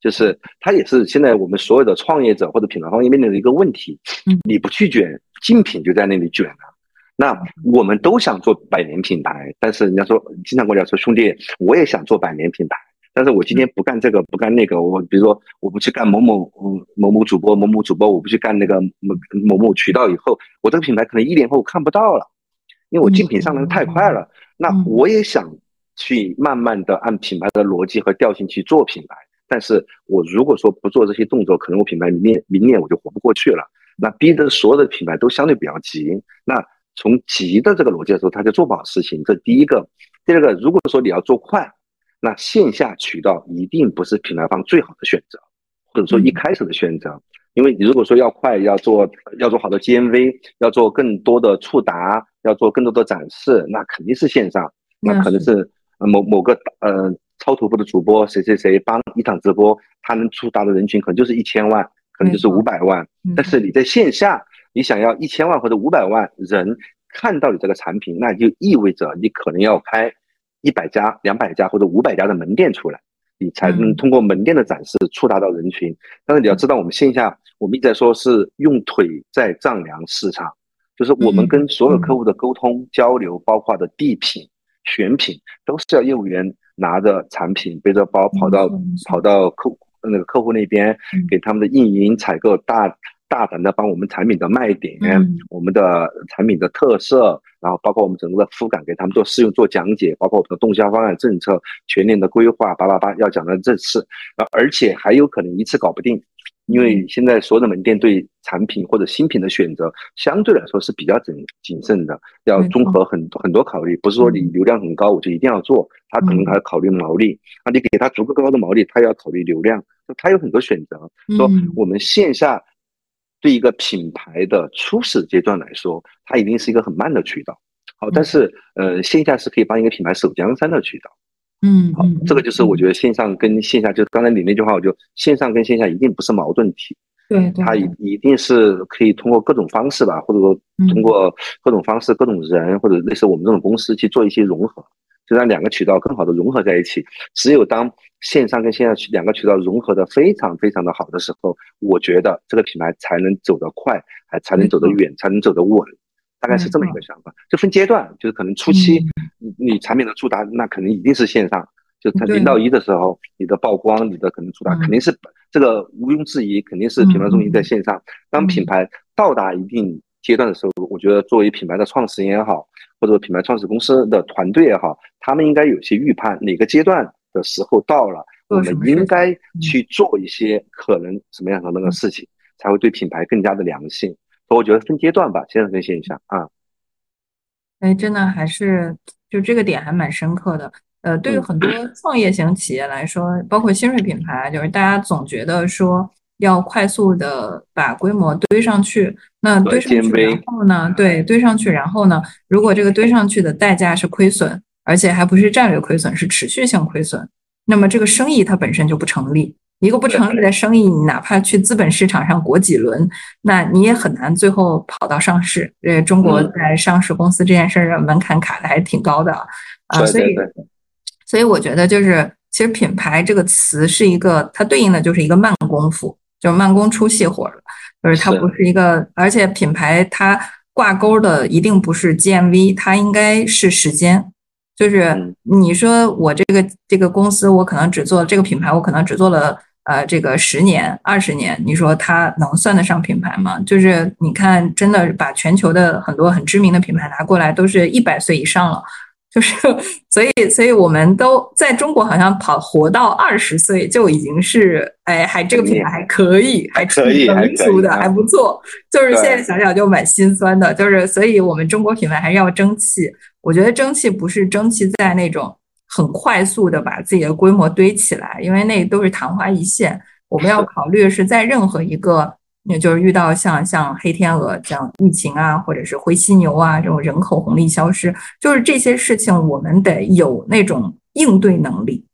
就是它也是现在我们所有的创业者或者品牌方面临的一个问题。嗯，你不去卷，竞品就在那里卷了。那我们都想做百年品牌，但是人家说，经常跟我讲说，兄弟，我也想做百年品牌。但是我今天不干这个，不干那个，我比如说我不去干某某嗯某某主播某某主播，我不去干那个某某某渠道以后，我这个品牌可能一年后看不到了，因为我竞品上的太快了。那我也想去慢慢的按品牌的逻辑和调性去做品牌，但是我如果说不做这些动作，可能我品牌明年明年我就活不过去了。那逼得所有的品牌都相对比较急。那从急的这个逻辑来说，他就做不好事情。这第一个，第二个，如果说你要做快。那线下渠道一定不是品牌方最好的选择，或者说一开始的选择，因为你如果说要快，要做要做好的 GMV，要做更多的触达，要做更多的展示，那肯定是线上，那可能是。某某个呃超头部的主播谁谁谁帮一场直播，他能触达的人群可能就是一千万，可能就是五百万，但是你在线下，你想要一千万或者五百万人看到你这个产品，那就意味着你可能要开。一百家、两百家或者五百家的门店出来，你才能通过门店的展示触达到人群。但是你要知道，我们线下我们一直在说是用腿在丈量市场，就是我们跟所有客户的沟通交流，包括的地品、选品，都是要业务员拿着产品背着包跑到跑到客那个客户那边，给他们的运营采购大。大胆的帮我们产品的卖点，我们的产品的特色，然后包括我们整个的肤感，给他们做试用、做讲解，包括我们的动销方案、政策、全年的规划，八八八要讲到这次，而且还有可能一次搞不定，因为现在所有的门店对产品或者新品的选择相对来说是比较谨谨慎的，要综合很很多考虑，不是说你流量很高我就一定要做，他可能还要考虑毛利，啊，你给他足够高的毛利，他要考虑流量，他有很多选择。说我们线下对一个品牌的初始阶段来说，它一定是一个很慢的渠道。好，但是呃，线下是可以帮一个品牌守江山的渠道。嗯，好，这个就是我觉得线上跟线下，就是刚才你那句话，我就线上跟线下一定不是矛盾体，对，它一一定是可以通过各种方式吧，或者说通过各种方式、各种人或者类似我们这种公司去做一些融合，就让两个渠道更好的融合在一起。只有当线上跟线下两个渠道融合的非常非常的好的时候，我觉得这个品牌才能走得快，还才能走得远，才能走得稳。大概是这么一个想法，就分阶段，就是可能初期你你产品的触达，那肯定一定是线上，就它零到一的时候，你的曝光，你的可能触达肯定是这个毋庸置疑，肯定是品牌中心在线上。当品牌到达一定阶段的时候，我觉得作为品牌的创始人也好，或者品牌创始公司的团队也好，他们应该有些预判，哪个阶段的时候到了，我们应该去做一些可能什么样的那个事情，才会对品牌更加的良性。我觉得分阶段吧，线上跟线下啊。哎，真的还是就这个点还蛮深刻的。呃，对于很多创业型企业来说，包括新锐品牌，就是大家总觉得说要快速的把规模堆上去。那堆上去然后呢？对，堆上去然后呢？如果这个堆上去的代价是亏损，而且还不是战略亏损，是持续性亏损，那么这个生意它本身就不成立。一个不成立的生意，你哪怕去资本市场上裹几轮，那你也很难最后跑到上市。呃，中国在上市公司这件事儿门槛卡的还是挺高的啊，所以，所以我觉得就是，其实品牌这个词是一个，它对应的就是一个慢功夫，就是慢工出细活了，就是它不是一个，而且品牌它挂钩的一定不是 GMV，它应该是时间。就是你说我这个这个公司，我可能只做这个品牌，我可能只做了。呃，这个十年、二十年，你说它能算得上品牌吗？就是你看，真的把全球的很多很知名的品牌拿过来，都是一百岁以上了。就是，所以，所以我们都在中国好像跑活到二十岁就已经是，哎，还这个品牌还可以，还可以，成熟的，还不错。就是现在想想就蛮心酸的。就是，所以我们中国品牌还是要争气。我觉得争气不是争气在那种。很快速的把自己的规模堆起来，因为那都是昙花一现。我们要考虑的是，在任何一个，也就是遇到像像黑天鹅这样疫情啊，或者是灰犀牛啊这种人口红利消失，就是这些事情，我们得有那种应对能力。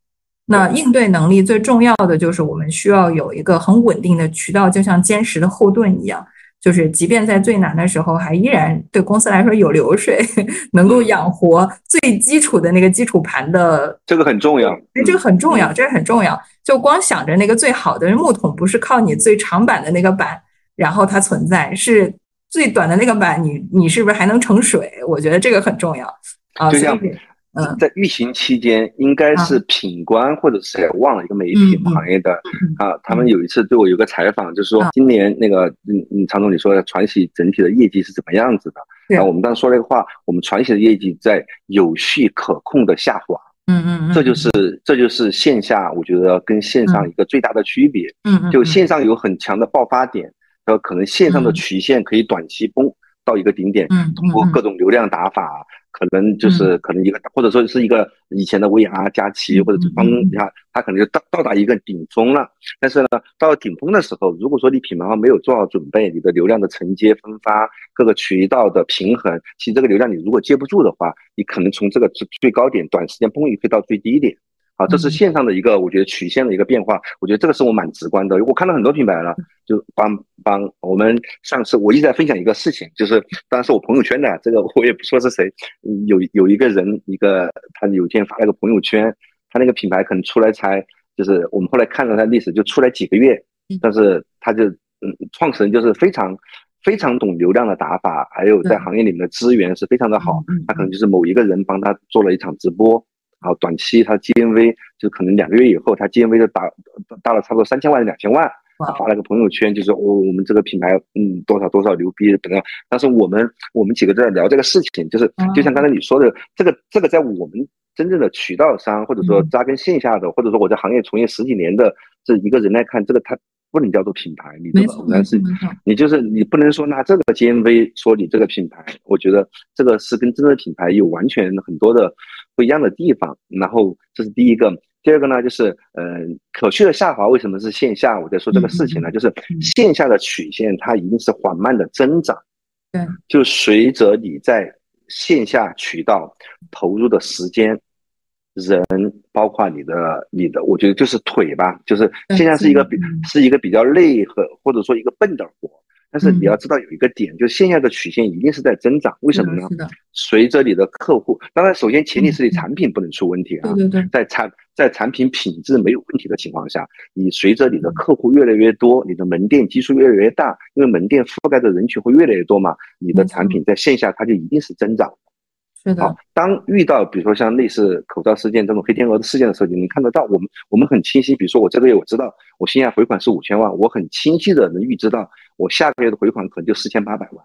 那应对能力最重要的就是我们需要有一个很稳定的渠道，就像坚实的后盾一样。就是即便在最难的时候，还依然对公司来说有流水，(laughs) 能够养活最基础的那个基础盘的。这个很重要，哎，这个很重要，这个很重要。就光想着那个最好的木桶，不是靠你最长板的那个板，然后它存在，是最短的那个板，你你是不是还能盛水？我觉得这个很重要啊。就像。在疫情期间，应该是品官或者是忘了一个媒体行业的啊，他们有一次对我有个采访，就是说今年那个嗯嗯，常总你说的传喜整体的业绩是怎么样子的？然后我们当时说了一个话，我们传喜的业绩在有序可控的下滑。嗯嗯嗯，这就是这就是线下我觉得跟线上一个最大的区别。嗯嗯，就线上有很强的爆发点，然后可能线上的曲线可以短期崩到一个顶点，通过各种流量打法。可能就是可能一个，或者说是一个以前的薇娅、佳琦或者方你看它可能就到到达一个顶峰了。但是呢，到了顶峰的时候，如果说你品牌方没有做好准备，你的流量的承接、分发、各个渠道的平衡，其实这个流量你如果接不住的话，你可能从这个最最高点短时间崩一飞到最低点。好，这是线上的一个，我觉得曲线的一个变化。我觉得这个是我蛮直观的。我看到很多品牌了，就帮帮我们上次我一直在分享一个事情，就是当时我朋友圈的这个，我也不说是谁，有有一个人，一个他有一天发了个朋友圈，他那个品牌可能出来才，就是我们后来看了他历史，就出来几个月，但是他就嗯，创始人就是非常非常懂流量的打法，还有在行业里面的资源是非常的好，他可能就是某一个人帮他做了一场直播。然后短期它 GMV 就可能两个月以后，它 GMV 就达达了差不多三千万两千万，发了个朋友圈，就是我我们这个品牌嗯多少多少牛逼怎么样。但是我们我们几个在聊这个事情，就是就像刚才你说的，这个这个在我们真正的渠道商或者说扎根线下的，或者说我在行业从业十几年的这一个人来看，这个它不能叫做品牌，你没错，但是你就是你不能说拿这个 GMV 说你这个品牌，我觉得这个是跟真正的品牌有完全很多的不一样的地方。然后这是第一个，第二个呢，就是呃，可去的下滑为什么是线下？我在说这个事情呢，就是线下的曲线它一定是缓慢的增长，对，就随着你在线下渠道投入的时间。人包括你的你的，我觉得就是腿吧，就是现在是一个比是一个比较累和或者说一个笨的活，但是你要知道有一个点，就是线下的曲线一定是在增长，为什么呢？随着你的客户，当然首先前提是你产品不能出问题啊，对对对，在产在产品品质没有问题的情况下，你随着你的客户越来越多，你的门店基数越来越大，因为门店覆盖的人群会越来越多嘛，你的产品在线下它就一定是增长。好，当遇到比如说像类似口罩事件这种黑天鹅的事件的时候，你能看得到我们我们很清晰。比如说我这个月我知道我线下回款是五千万，我很清晰的能预知到我下个月的回款可能就四千八百万，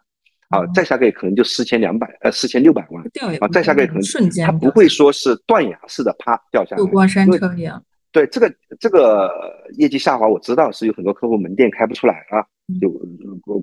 啊，再下个月可能就四千两百呃四千六百万，啊，再下个月可能瞬间它不会说是断崖式的啪掉下来，坐过山车一样。对这个这个业绩下滑，我知道是有很多客户门店开不出来啊，就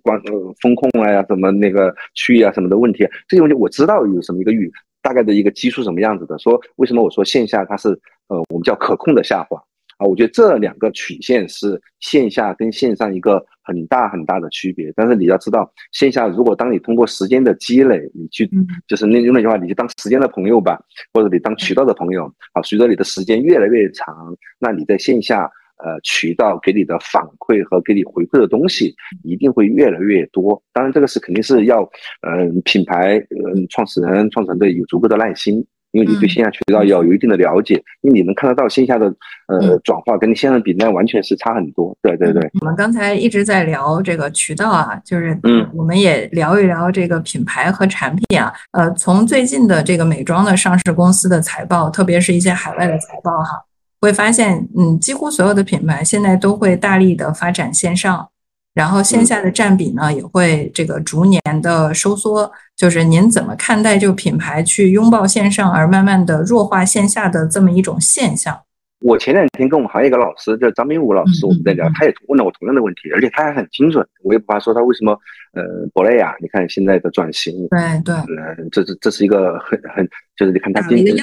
关呃风控啊呀，什么那个区域啊什么的问题，这些问题我知道有什么一个预大概的一个基数什么样子的。说为什么我说线下它是呃我们叫可控的下滑。啊，我觉得这两个曲线是线下跟线上一个很大很大的区别。但是你要知道，线下如果当你通过时间的积累，你去就是那用那句话，你就当时间的朋友吧，或者你当渠道的朋友。啊，随着你的时间越来越长，那你在线下呃渠道给你的反馈和给你回馈的东西一定会越来越多。当然，这个是肯定是要嗯品牌嗯创始人创始人队有足够的耐心。因为你对线下渠道要有一定的了解，因为你能看得到线下的呃转化跟线上比，那完全是差很多。对对对。我们刚才一直在聊这个渠道啊，就是嗯，我们也聊一聊这个品牌和产品啊。呃，从最近的这个美妆的上市公司的财报，特别是一些海外的财报哈，会发现嗯，几乎所有的品牌现在都会大力的发展线上。然后线下的占比呢也会这个逐年的收缩，就是您怎么看待就品牌去拥抱线上而慢慢的弱化线下的这么一种现象？我前两天跟我们行业一个老师叫张明武老师，我们在聊，他也问了我同样的问题，而且他还很精准，我也不怕说他为什么呃珀莱雅，你看现在的转型，对对，嗯，这是这是一个很很就是你看他今天。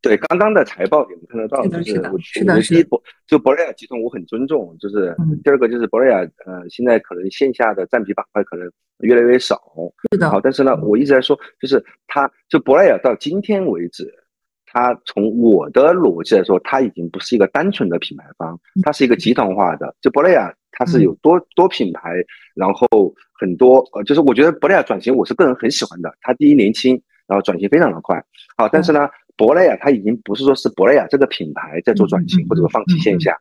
对刚刚的财报，你们看得到，就是我我的第一博就博莱雅集团，我很尊重。就是第二个就是博莱雅，呃，现在可能线下的占比板块可能越来越少。是的。好，但是呢，我一直在说，就是它就博莱雅到今天为止，它从我的逻辑来说，它已经不是一个单纯的品牌方，它是一个集团化的。就博莱雅，它是有多多品牌，然后很多呃，就是我觉得博莱雅转型，我是个人很喜欢的。它第一年轻，然后转型非常的快。好，但是呢。珀莱雅，它已经不是说是珀莱雅这个品牌在做转型，或者说放弃线下，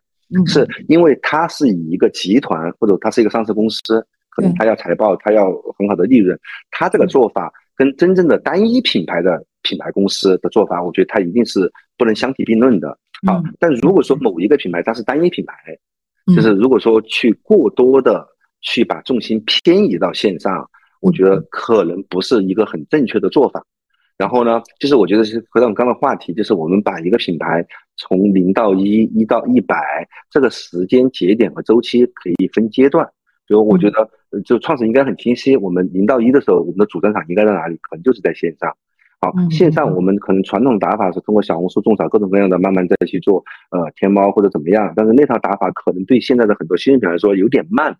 是因为它是以一个集团或者它是一个上市公司，可能它要财报，它要很好的利润，它这个做法跟真正的单一品牌的品牌公司的做法，我觉得它一定是不能相提并论的。啊。但如果说某一个品牌它是单一品牌，就是如果说去过多的去把重心偏移到线上，我觉得可能不是一个很正确的做法。然后呢，就是我觉得是回到我们刚刚的话题，就是我们把一个品牌从零到一、一到一百这个时间节点和周期可以分阶段。比如我觉得，就创始应该很清晰，我们零到一的时候，我们的主战场应该在哪里？可能就是在线上。好，线上我们可能传统打法是通过小红书种草各种各样的，慢慢再去做呃天猫或者怎么样。但是那套打法可能对现在的很多新人品来说有点慢，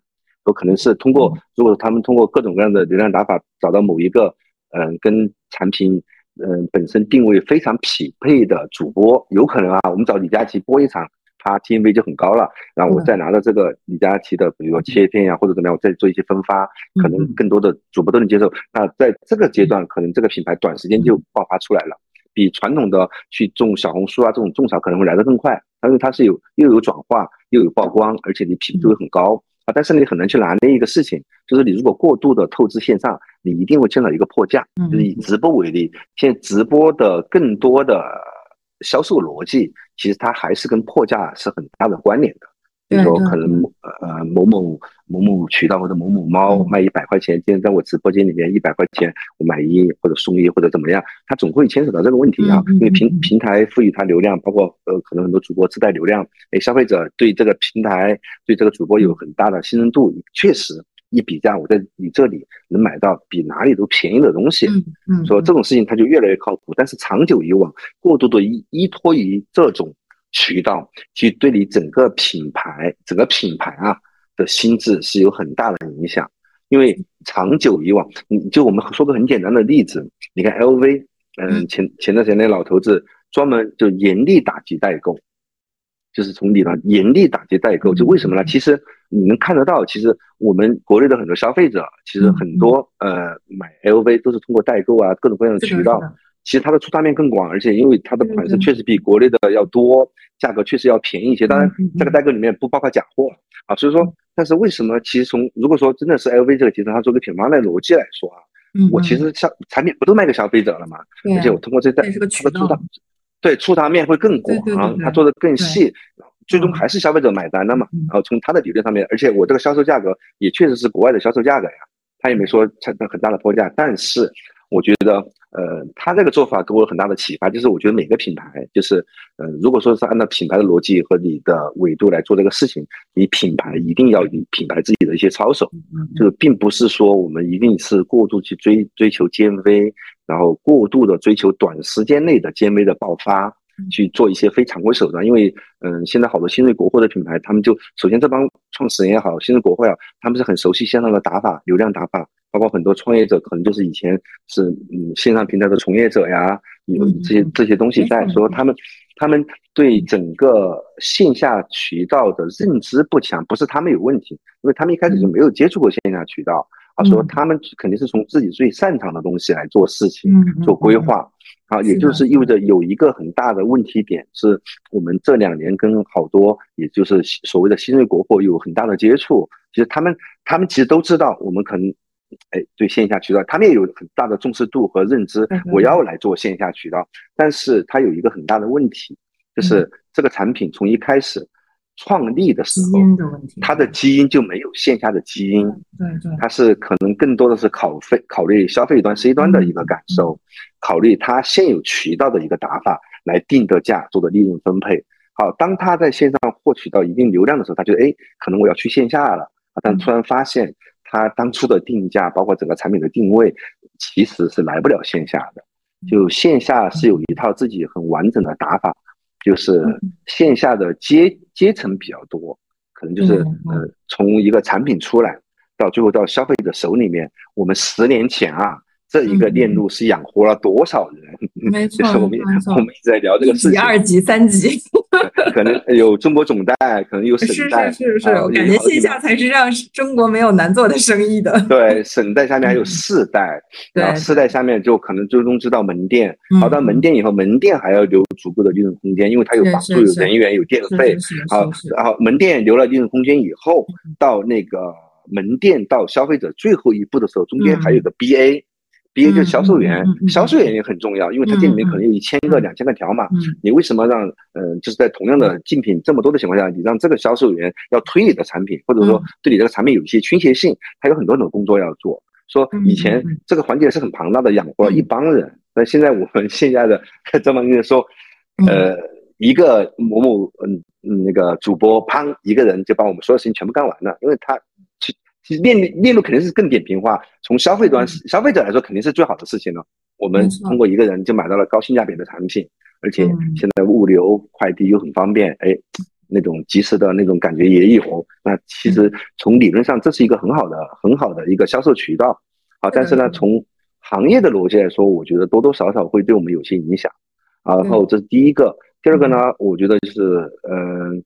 有可能是通过如果他们通过各种各样的流量打法找到某一个。嗯，跟产品嗯本身定位非常匹配的主播，有可能啊，我们找李佳琦播一场，他 T M V 就很高了。然后我再拿到这个李佳琦的，比如说切片呀，或者怎么样，我再做一些分发，可能更多的主播都能接受。那在这个阶段，可能这个品牌短时间就爆发出来了，比传统的去种小红书啊这种种草可能会来得更快，但是它是有又有转化又有曝光，而且你品质会很高。但是你很难去拿捏一个事情，就是你如果过度的透支线上，你一定会见到一个破价。就是以直播为例，现在直播的更多的销售逻辑，其实它还是跟破价是很大的关联的。比如说可能呃某某某某渠道或者某某猫卖一百块钱，今天在我直播间里面一百块钱我买一或者送一或者怎么样，它总会牵扯到这个问题啊。因为平平台赋予它流量，包括呃可能很多主播自带流量，哎，消费者对这个平台对这个主播有很大的信任度，确实一比价我在你这里能买到比哪里都便宜的东西，嗯说这种事情它就越来越靠谱。但是长久以往，过度的依依托于这种。渠道其实对你整个品牌、整个品牌啊的心智是有很大的影响，因为长久以往，你就我们说个很简单的例子，你看 LV，嗯，前前段时间那老头子专门就严厉打击代购，就是从里边严厉打击代购，就为什么呢？其实你能看得到，其实我们国内的很多消费者，其实很多呃买 LV 都是通过代购啊各种各样的渠道。其实它的出发面更广，而且因为它的款式确实比国内的要多，价格确实要便宜一些。当然，这个代购里面不包括假货啊。所以说，但是为什么？其实从如果说真的是 LV 这个集团，它做个品牌的逻辑来说啊，我其实消产品不都卖给消费者了嘛？而且我通过这代它的出达，对出达面会更广，它做的更细，最终还是消费者买单的嘛。然后从它的理论上面，而且我这个销售价格也确实是国外的销售价格呀，他也没说产生很大的破价，但是。我觉得，呃，他这个做法给我很大的启发，就是我觉得每个品牌，就是，呃，如果说是按照品牌的逻辑和你的维度来做这个事情，你品牌一定要以品牌自己的一些操守，就是并不是说我们一定是过度去追追求尖微，然后过度的追求短时间内的尖微的爆发，去做一些非常规手段，因为，嗯，现在好多新锐国货的品牌，他们就首先这帮创始人也好，新锐国货也好，他们是很熟悉线上的打法、流量打法。包括很多创业者，可能就是以前是嗯线上平台的从业者呀，有这些这些东西在说他们，他们对整个线下渠道的认知不强，不是他们有问题，因为他们一开始就没有接触过线下渠道，啊，说他们肯定是从自己最擅长的东西来做事情，做规划，啊，也就是意味着有一个很大的问题点，是我们这两年跟好多也就是所谓的新锐国货有很大的接触，其实他们他们其实都知道我们可能。哎，对线下渠道，他们也有很大的重视度和认知。我要来做线下渠道，但是它有一个很大的问题，就是这个产品从一开始创立的时候，它的基因就没有线下的基因。对对，它是可能更多的是考费考虑消费端 C 端的一个感受，考虑它现有渠道的一个打法来定的价，做的利润分配。好，当他在线上获取到一定流量的时候，他觉得哎，可能我要去线下了，但突然发现。他当初的定价，包括整个产品的定位，其实是来不了线下的。就线下是有一套自己很完整的打法，就是线下的阶阶层比较多，可能就是呃，从一个产品出来到最后到消费者手里面，我们十年前啊。这一个链路是养活了多少人？(laughs) 没错，我们我们一直在聊这个事情。二级、三级，(laughs) 可能有中国总代，可能有省代，是是是是，我感觉线下才是让中国没有难做的生意的。(laughs) 对，省代下面还有四代，然后四代下面就可能最终知道门店，好到门店以后，门店还要留足够的利润空间，因为它有房租、有人员、有电费。好，然后门店留了利润空间以后，到那个门店到消费者最后一步的时候，中间还有个 BA。第一个销售员，销售员也很重要，因为他店里面可能有一千个、两千个条码，你为什么让嗯，就是在同样的竞品这么多的情况下，你让这个销售员要推你的产品，或者说对你这个产品有一些倾斜性，他有很多种工作要做。说以前这个环节是很庞大的，养活了一帮人，那现在我们现在的这么跟你说，呃，一个某某嗯嗯那个主播，砰，一个人就把我们所有事情全部干完了，因为他。其实链链路肯定是更扁平化，从消费端消费者来说肯定是最好的事情了。我们通过一个人就买到了高性价比的产品，而且现在物流快递又很方便，哎，那种及时的那种感觉也有。那其实从理论上这是一个很好的很好的一个销售渠道。好，但是呢，从行业的逻辑来说，我觉得多多少少会对我们有些影响。然后这是第一个，第二个呢，我觉得就是嗯，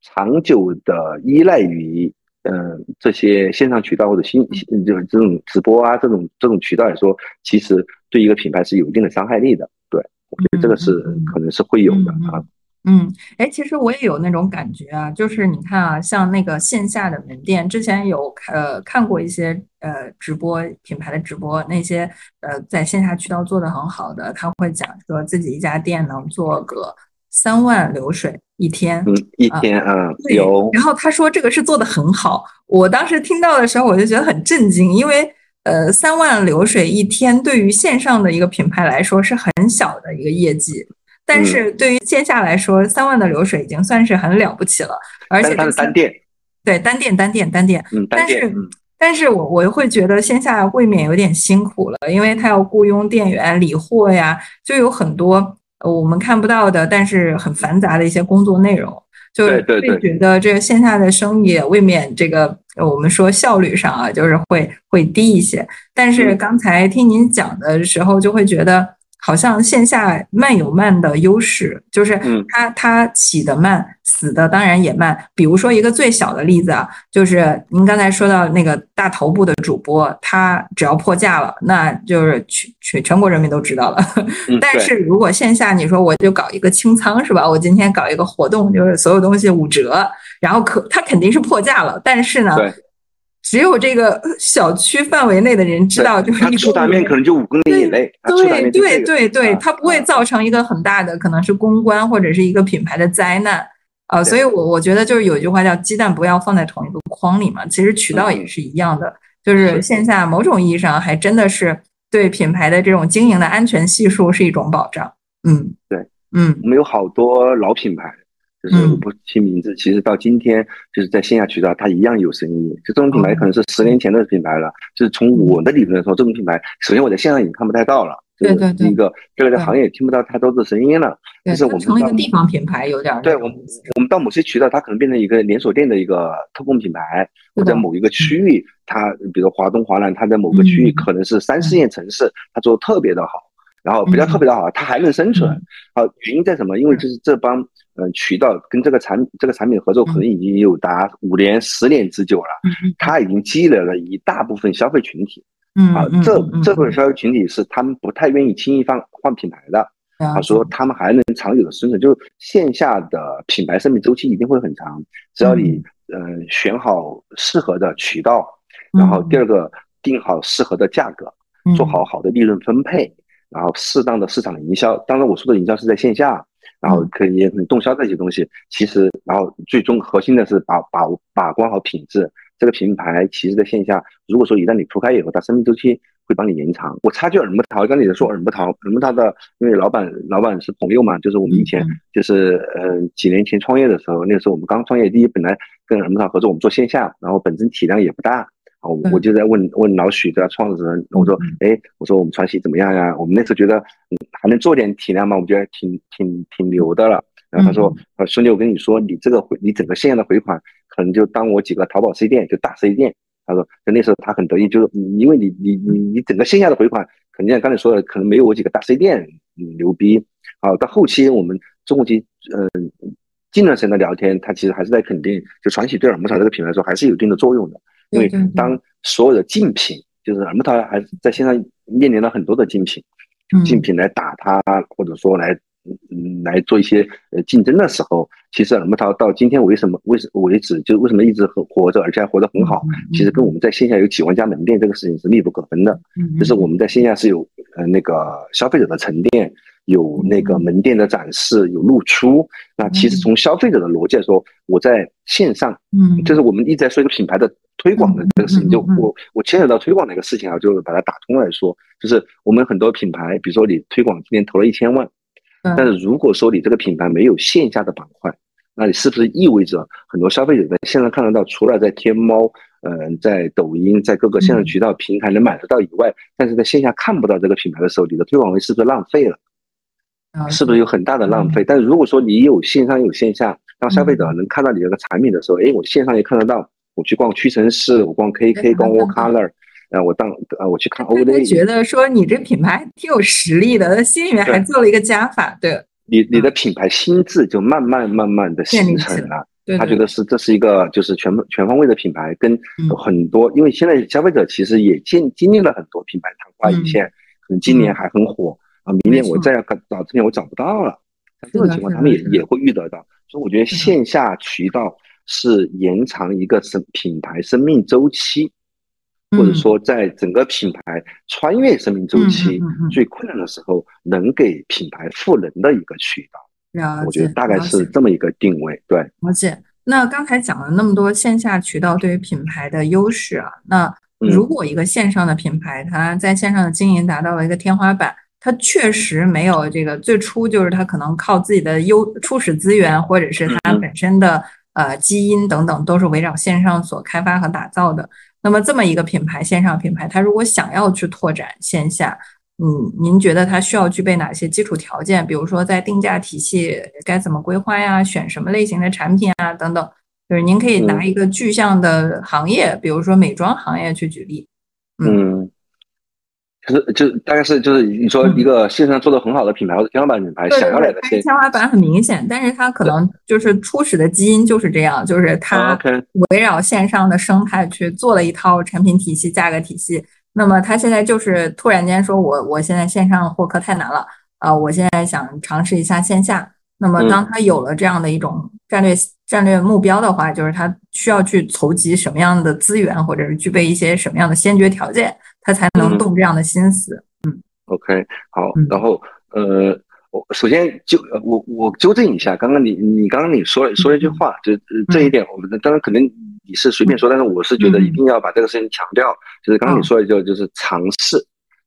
长久的依赖于。嗯，这些线上渠道或者新就是这种直播啊，这种这种渠道来说，其实对一个品牌是有一定的伤害力的。对，我觉得这个是可能是会有的啊。嗯，哎，其实我也有那种感觉啊，就是你看啊，像那个线下的门店，之前有呃看过一些呃直播品牌的直播，那些呃在线下渠道做的很好的，他会讲说自己一家店能做个三万流水。一天，嗯，一天啊，有。然后他说这个是做的很好，我当时听到的时候我就觉得很震惊，因为呃，三万流水一天对于线上的一个品牌来说是很小的一个业绩，但是对于线下来说，三万的流水已经算是很了不起了，而且是单店，对，单店单店单店，嗯，但是。但是我我会觉得线下未免有点辛苦了，因为他要雇佣店员、理货呀，就有很多我们看不到的，但是很繁杂的一些工作内容，就会觉得这个线下的生意未免这个我们说效率上啊，就是会会低一些。但是刚才听您讲的时候，就会觉得。好像线下慢有慢的优势，就是它它起的慢，死的当然也慢。比如说一个最小的例子啊，就是您刚才说到那个大头部的主播，他只要破价了，那就是全全全国人民都知道了。(laughs) 但是如果线下你说我就搞一个清仓是吧？我今天搞一个活动，就是所有东西五折，然后可他肯定是破价了，但是呢。只有这个小区范围内的人知道，就是一出单面可能就五公里以内。对对对对，它不会造成一个很大的，可能是公关或者是一个品牌的灾难啊。所以，我我觉得就是有一句话叫“鸡蛋不要放在同一个筐里”嘛。其实渠道也是一样的，就是线下某种意义上还真的是对品牌的这种经营的安全系数是一种保障。嗯，对，嗯，我们有好多老品牌。就是我不提名字，其实到今天就是在线下渠道，它一样有生意。就这种品牌可能是十年前的品牌了。就是从我的理论来说，这种品牌，首先我在线上已经看不太到了，对对对。第一个，第二个，在行业听不到太多的声音了。就是我们成一个地方品牌有点。对我们，我们到某些渠道，它可能变成一个连锁店的一个特供品牌。或者某一个区域，它比如华东、华南，它在某个区域可能是三四线城市，它做的特别的好，然后比较特别的好，它还能生存。好，原因在什么？因为就是这帮。嗯，渠道跟这个产这个产品合作可能已经有达五年、十年之久了。嗯他已经积累了一大部分消费群体。嗯啊，这这部分消费群体是他们不太愿意轻易放换品牌的。他说他们还能长久的生存，就是线下的品牌生命周期一定会很长。只要你嗯选好适合的渠道，然后第二个定好适合的价格，做好好的利润分配，然后适当的市场营销。当然，我说的营销是在线下。然后可以动销这些东西，其实然后最终核心的是把把把关好品质。这个品牌其实在线下，如果说一旦你铺开以后，它生命周期会帮你延长。我插句耳木桃，刚才也说耳木桃，耳木桃的，因为老板老板是朋友嘛，就是我们以前就是嗯几年前创业的时候，那个时候我们刚创业，第一本来跟耳木桃合作，我们做线下，然后本身体量也不大。我我就在问问老许这个创始人，我说，哎，我说我们传喜怎么样呀？我们那时候觉得还能做点体量嘛？我们觉得挺挺挺牛的了。然后他说，呃，兄弟，我跟你说，你这个回你整个线下的回款，可能就当我几个淘宝 C 店，就大 C 店。他说，就那时候他很得意，就是因为你你你你整个线下的回款，肯定像刚才说的，可能没有我几个大 C 店牛逼。啊，到后期我们中后期，嗯，近段时间的聊天，他其实还是在肯定，就传奇对耳木萄这个品牌来说还是有一定的作用的。因为当所有的竞品，就是耳木萄还是在线上面临了很多的竞品，竞品来打它，或者说来嗯来做一些呃竞争的时候，其实耳木桃到今天为什么为什为止，就为什么一直活着，而且还活得很好，其实跟我们在线下有几万家门店这个事情是密不可分的。就是我们在线下是有呃那个消费者的沉淀。有那个门店的展示，有露出。那其实从消费者的逻辑来说，我在线上，嗯，就是我们一直在说一个品牌的推广的这个事情。就我我牵扯到推广的一个事情啊，就把它打通来说，就是我们很多品牌，比如说你推广今年投了一千万，但是如果说你这个品牌没有线下的板块，那你是不是意味着很多消费者在线上看得到，除了在天猫、嗯，在抖音、在各个线上渠道平台能买得到以外，但是在线下看不到这个品牌的时候，你的推广费是不是浪费了？是不是有很大的浪费？但是如果说你有线上有线下，当消费者能看到你这个产品的时候，哎，我线上也看得到，我去逛屈臣氏，我逛 KK，逛 Color，呃，我当呃我去看 l a 觉得说你这品牌挺有实力的，他心里面还做了一个加法，对，你你的品牌心智就慢慢慢慢的形成了，他觉得是这是一个就是全全方位的品牌，跟很多，因为现在消费者其实也经经历了很多品牌昙花一现，可能今年还很火。啊，明年我再要找这边我找不到了，像这种情况他们也也会遇得到，所以我觉得线下渠道是延长一个生品牌生命周期，或者说在整个品牌穿越生命周期最困难的时候，能给品牌赋能的一个渠道。了我觉得，大概是，这么一个定位。对，了解。那刚才讲了那么多线下渠道对于品牌的优势啊，那如嗯果一个线上的品牌，它在线上的经营达到了一个天花板，它确实没有这个最初就是它可能靠自己的优初始资源，或者是它嗯本身的呃基因等等，都是围绕线上所开发和打造的。那么这么一个品牌，线上品牌，它如果想要去拓展线下，嗯，您觉得它需要具备哪些基础条件？比如说在定价体系该怎么规划呀，选什么类型的产品啊，等等。就是您可以拿嗯一个具象的行业，比如说美妆行业去举例。嗯，就是就大概是就是你说一个线上做的很好的品牌或者天花板品牌想要来的线天花板很明显，但是它可能就是初始的基因就是这样，就是它围绕线上的生态去做了一套产品体系、价格体系。那么它现在就是突然间说我我现在线上获客太难了啊、我现在想尝试一下线下。那么当它有了这样的一种战略战略目标的话，就是它需要去筹集什么样的资源，或者是具备一些什么样的先决条件，它才能嗯。动这样的心思。嗯 OK 好嗯，然后呃。我首先纠呃我我纠正一下，刚刚你你刚刚你说说了一句话，就呃这一点，我们当然可能你是随便说，但是我是觉得一定要把这个事情强调，就是刚刚你说的就就是尝试，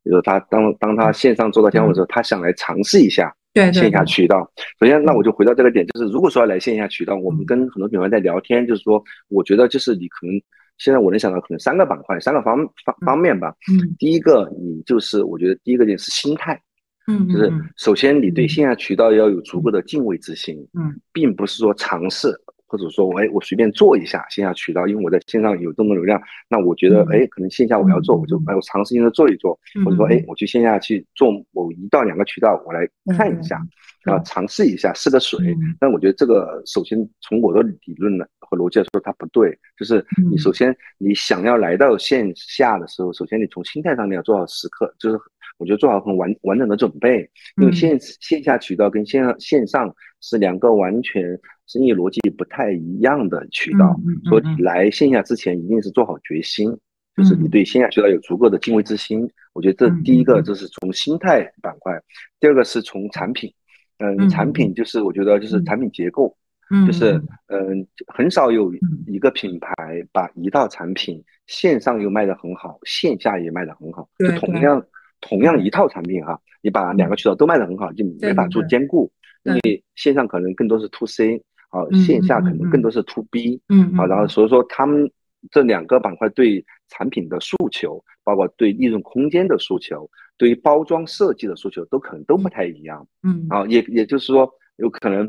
就是他当当他线上做到天花板的时候，他想来尝试一下线下，渠道。首先，那我就回到这个点，就是如果说要来线下渠道，我们跟很多品牌在聊天，就是说，我觉得就是你可能现在我能想到可能三个板块、三个方方方面吧。嗯。第一个，你就是我觉得第一个点是心态，嗯。就是嗯首先你对线下渠道要有足够的敬畏之心，嗯。并不是说尝试。或者说我，哎，我随便做一下线下渠道，因为我在线上有这么多流量，那我觉得，嗯。哎，可能线下我要做，我就哎，我尝试性的做一做，嗯，或者说，哎嗯，我去线下去做某一到两个渠道，我来看一下，啊，尝试一下，试个水。嗯。但我觉得这个首先从我的理论呢和逻辑来说，它不对。就是你嗯。首先你想要来到线下的时候，首先你从心态上面要做好时刻，就是我觉得做好很完完整的准备。因为嗯。线线下渠道跟线上线上是两个完全生意逻辑不太一样的渠道，嗯嗯所以嗯你来线下之前一定是做好决心。就是你嗯。对线下渠道有足够的敬畏之心，我觉得这嗯第一个就是从心态板块，第二个是从产品，嗯，嗯产品就是我觉得就是嗯。产品结构，嗯就是嗯嗯，很少有嗯。一个品牌把一套产品线上又卖得很好，线下也卖得很好，就同样同样一套产品哈，你把两个渠道都卖得很好，就没法做兼顾，因为线上可能更多是 to C 啊，嗯线下可能更多是 to B，嗯啊，然后所以说他们这两个板块对产品的诉求，包括对利润空间的诉求，对于包装设计的诉求，都可能都不太一样。嗯。啊。也也就是说，有可能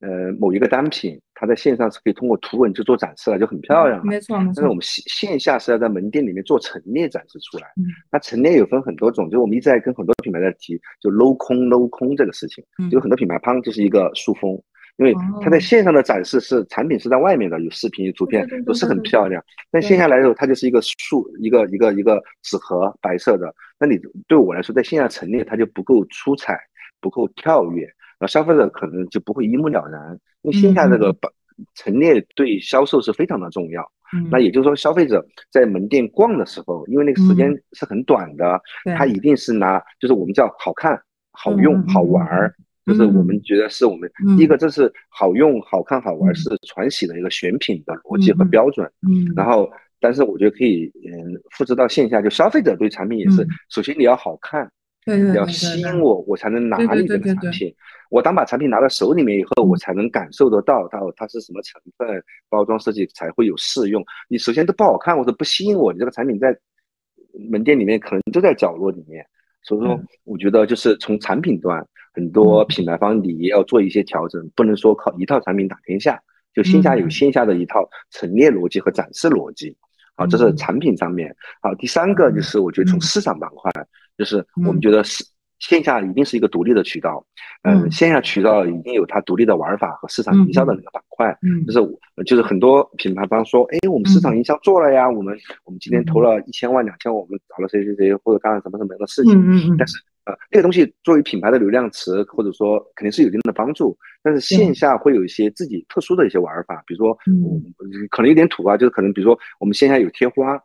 呃某一个单品，它在线上是可以通过图文就做展示了，就很漂亮了。没错没错但是我，们线线下是要在门店里面做陈列展示出来。嗯那陈列有分很多种，就我们一直在跟很多品牌在提，就镂空镂空这个事情。嗯就很多品牌旁就是一个塑封，因为它在哦线上的展示是产品是在外面的，有视频、有图片都是很漂亮。但线下来的时候，它就是一个塑一个一个一个纸盒，白色的。那你对我来说，在线下陈列它就不够出彩，不够跳跃，然后消费者可能就不会一目了然。因为线下这个把陈列对销售是非常的重要。嗯。那也就是说，消费者在门店逛的时候，因为那个时间是很短的，对。他一定是拿，就是我们叫好看、好用、好玩儿，就是我们觉得是我们嗯。第一个，这是好用、好看、好玩嗯。儿是传喜的一个选品的逻辑和标准。嗯。然后，但是我觉得可以，嗯，复制到线下，就消费者对产品也是嗯，首先你要好看，你要吸引我，我才能拿你这个产品。我当把产品拿到手里面以后，我嗯才能感受得到到它是什么成分，包装设计才会有适用。你首先都不好看或者不吸引我，你这个产品在门店里面可能都在角落里面。所以说嗯，我觉得就是从产品端，很多品牌方你也要做一些调整，不能说靠一套产品打天下。就线下有嗯线下的一套陈列逻辑和展示逻辑。好，这是嗯产品上面。好，第三个就是我觉得从嗯市场板块，就是我们嗯觉得是线下一定是一个独立的渠道，嗯，嗯。线下渠道一定有它独立的玩法和市场营销的那个板块。嗯。就是我就是很多品牌方说，哎，我们市场营销做了呀，我们我们今天投了一千万、两千万，我们找了谁谁谁，或者干了什么什么样的事情。嗯但是呃，这个东西作为品牌的流量池，或者说肯定是有一定的帮助，但是线下会有一些自己特殊的一些玩法，比如说，嗯。嗯，可能有点土啊，就是可能比如说我们线下有贴花，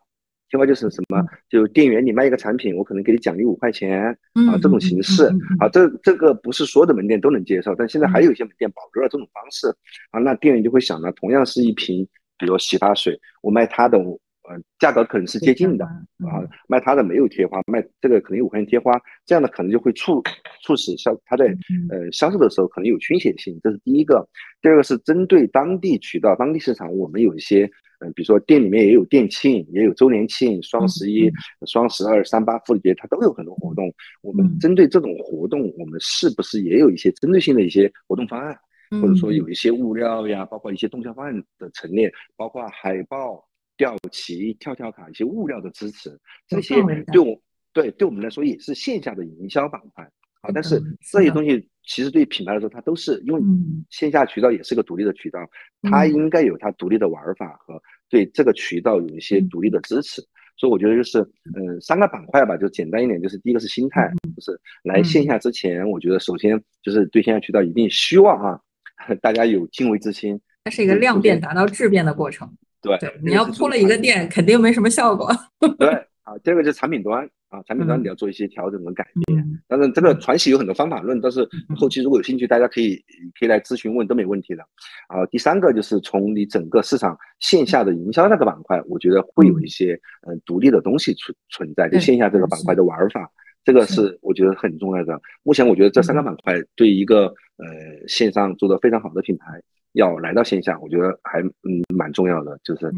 贴花就是什么？就店员你卖一个产品，我可能给你奖励五块钱啊，这种形式啊，这这个不是所有的门店都能接受，但现在还有一些门店保留了这种方式啊，那店员就会想呢，同样是一瓶，比如洗发水，我卖他的，呃，价格可能是接近的啊，卖他的没有贴花，卖这个可能有五块钱贴花，这样的可能就会促促使销它在呃销售的时候可能有倾斜性，这是第一个。第二个是针对当地渠道、当地市场，我们有一些。比如说店里面也有店庆，也有周年庆、双十一、双十二、三八妇女节，它都有很多活动。我们针对这种活动，我们是不是也有一些针对性的一些活动方案，或者说有一些物料呀，包括一些动销方案的陈列，包括海报、吊旗、跳跳卡一些物料的支持，这些对我对对我们来说也是线下的营销板块。啊，但是这些东西其实对品牌来说，它都是因为线下渠道也是个独立的渠道，它应该有它独立的玩法和对这个渠道有一些独立的支持。所以我觉得就是，嗯，三个板块吧，就简单一点，就是第一个是心态，就是来线下之前，我觉得首先就是对线下渠道一定希望啊，(laughs) 大家有敬畏之心。它是一个量变达到质变的过程。对，你要铺了一个店，肯定没什么效果。对，(laughs) 啊，第二个就是产品端。啊，产品端你要做一些调整和改变，但是这个传喜有很多方法论，但是后期如果有兴趣，大家可以可以来咨询问都没问题的。啊，第三个就是从你整个市场线下的营销那个板块，我觉得会有一些嗯独立的东西存存在，就线下这个板块的玩法，这个是。我觉得很重要的。目前我觉得这三个板块对一个呃线上做的非常好的品牌要来到线下，我觉得还嗯蛮重要的，就是。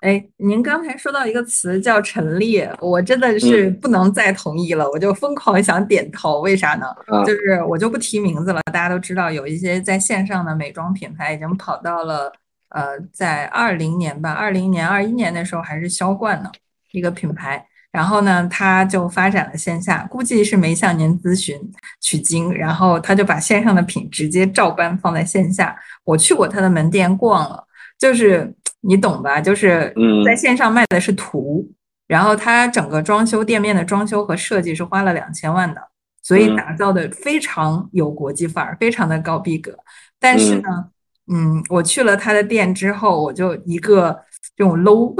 哎，您刚才说到一个词叫陈列，我真的是不能再同意了，我就疯狂想点头。为啥呢？就是我就不提名字了，大家都知道有一些在线上的美妆品牌已经跑到了，呃，在二零年吧，二零年、二一年的时候还是销冠呢一个品牌，然后呢，他就发展了线下，估计是没向您咨询取经，然后他就把线上的品直接照搬放在线下。我去过他的门店逛了，就是。你懂吧？就是在线上卖的是图，然后他整个装修店面的装修和设计是花了两千万的，所以打造的非常有国际范儿，非常的高逼格。但是呢，嗯，我去了他的店之后，我就一个这种 low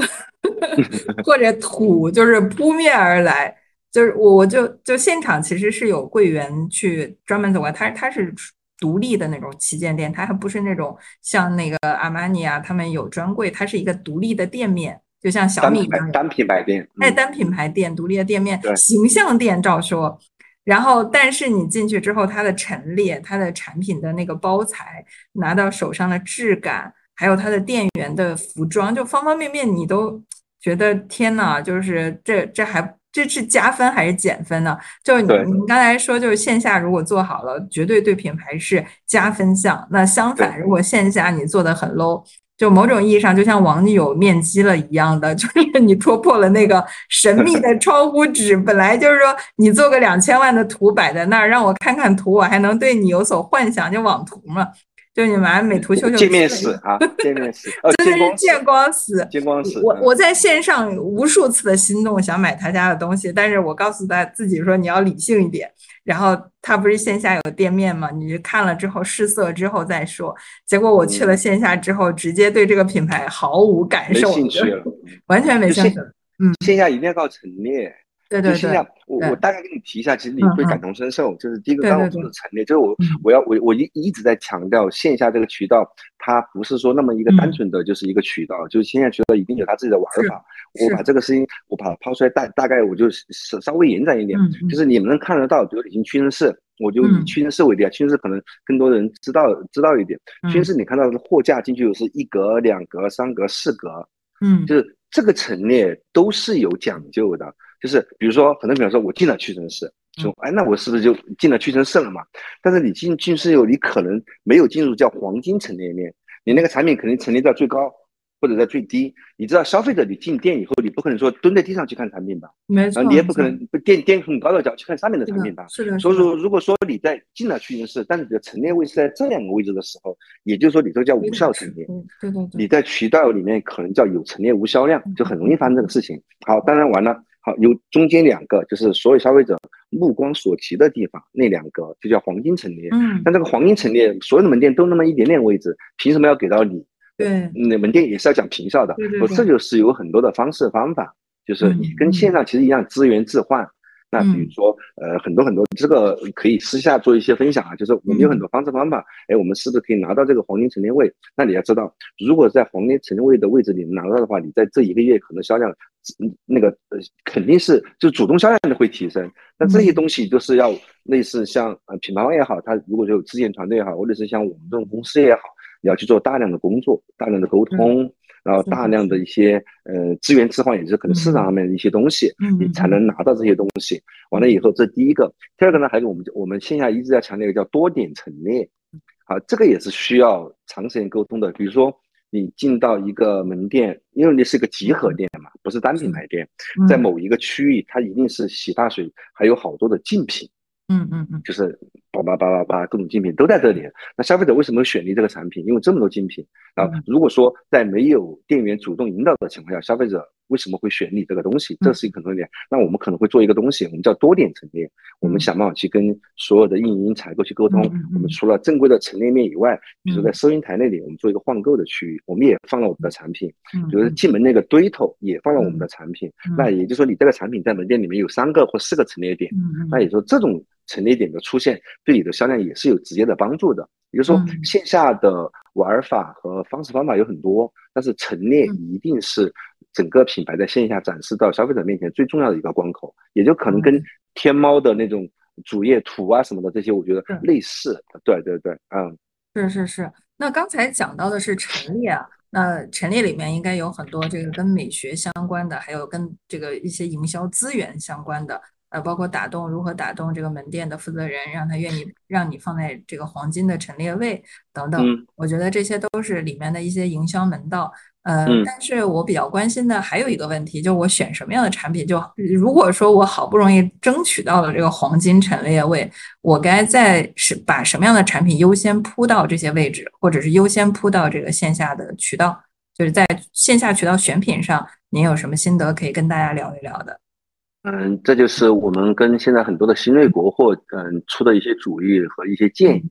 (laughs) 或者土就是扑面而来，就是我我就就现场其实是有柜员去专门走过，他他是。独立的那种旗舰店，它还不是那种像那个阿玛尼啊，他们有专柜，它是一个独立的店面，就像小米一样，单品牌店，哎，单品牌店，独立的店面，形象店照说。然后，但是你进去之后，它的陈列，它的产品的那个包材，拿到手上的质感，还有它的店员的服装，就方方面面，你都觉得天呐，就是这这还。这是加分还是减分呢？就你你刚才说，就是线下如果做好了，绝对对品牌是加分项。那相反，如果线下你做的很 low，就某种意义上就像网友面基了一样的，(laughs) 就是你戳破了那个神秘的 (laughs) 窗户纸。本来就是说你做个两千万的图摆在那儿，让我看看图，我还能对你有所幻想，就网图嘛。就你们美图秀秀见面死啊，见面史，真的是见光死，见光死。我我在线上无数次的心动，想买他家的东西，但是我告诉他自己说你要理性一点。然后他不是线下有店面嘛，你看了之后试色之后再说。结果我去了线下之后，直接对这个品牌毫无感受，兴趣了，(laughs) 完全没兴趣。嗯，线下一定要靠陈列。对对对，我我大概跟你提一下，其实你会感同身受。就是第一个刚我说的陈列，就是我我要我我一一直在强调线下这个渠道，它不是说那么一个单纯的就是一个渠道，就是线下渠道一定有它自己的玩法。我把这个事情我把它抛出来，大大概我就稍稍微延展一点，就是你们能看得到，比如已经屈臣氏，我就以屈臣氏为例啊，屈臣氏可能更多人知道知道一点。屈臣氏你看到的货架进去是一格、两格、三格、四格，嗯，就是这个陈列都是有讲究的。就是比如说，很多比方说，我进了屈臣氏，说，哎，那我是不是就进了屈臣氏了嘛？但是你进屈臣氏后，你可能没有进入叫黄金陈列面，你那个产品肯定陈列到最高。或者在最低，你知道消费者你进店以后，你不可能说蹲在地上去看产品吧？没错，你也不可能垫垫很高的脚去看上面的产品吧？是的。所以说，如果说你在进了屈臣氏，但是你的陈列位是在这两个位置的时候，也就是说你这个叫无效陈列。对对对。你在渠道里面可能叫有陈列无销量，就很容易发生这个事情。好，当然完了，好有中间两个，就是所有消费者目光所及的地方，那两个就叫黄金陈列。嗯。但这个黄金陈列，所有的门店都那么一点点位置，凭什么要给到你？对，那门店也是要讲平效的。对对我这就是有很多的方式方法，就是你跟线上其实一样，资源置换。那比如说，呃，很多很多，这个可以私下做一些分享啊。就是我们有很多方式方法，哎，我们是不是可以拿到这个黄金陈列位？那你要知道，如果在黄金陈列位的位置里拿到的话，你在这一个月可能销量，那个呃肯定是就主动销量会提升。那这些东西都是要类似像呃品牌方也好，他如果有资源团队也好，或者是像我们这种公司也好，你要去做大量的工作，大量的沟通。然后大量的一些呃资源置换，也是可能市场上面的一些东西，你才能拿到这些东西。完了以后，这第一个，第二个呢，还有我们我们线下一直在强调一个叫多点陈列，啊，这个也是需要长时间沟通的。比如说你进到一个门店，因为你是个集合店嘛，不是单品牌店，在某一个区域，它一定是洗发水还有好多的竞品。嗯嗯嗯，就是叭叭叭叭叭，各种竞品都在这里。那消费者为什么选你这个产品？因为这么多竞品。然后如果说在没有店员主动引导的情况下，消费者为什么会选你这个东西？这是一个很重点。那我们可能会做一个东西，我们叫多点陈列。我们想办法去跟所有的运营采购去沟通。我们除了正规的陈列面以外，比如说在收银台那里，我们做一个换购的区域，我们也放了我们的产品。比如进门那个堆头也放了我们的产品。那也就是说，你这个产品在门店里面有三个或四个陈列点。那也就是说这种。陈列点的出现对你的销量也是有直接的帮助的。也就是说，线下的玩法和方式方法有很多，但是陈列一定是整个品牌在线下展示到消费者面前最重要的一个关口，也就可能跟天猫的那种主页图啊什么的这些，我觉得类似。对对对，嗯，是是是。那刚才讲到的是陈列啊，那陈列里面应该有很多这个跟美学相关的，还有跟这个一些营销资源相关的。呃，包括打动如何打动这个门店的负责人，让他愿意让你放在这个黄金的陈列位等等，我觉得这些都是里面的一些营销门道。呃，但是我比较关心的还有一个问题，就我选什么样的产品？就如果说我好不容易争取到了这个黄金陈列位，我该在是把什么样的产品优先铺到这些位置，或者是优先铺到这个线下的渠道？就是在线下渠道选品上，您有什么心得可以跟大家聊一聊的？嗯，这就是我们跟现在很多的新锐国货嗯出的一些主意和一些建议，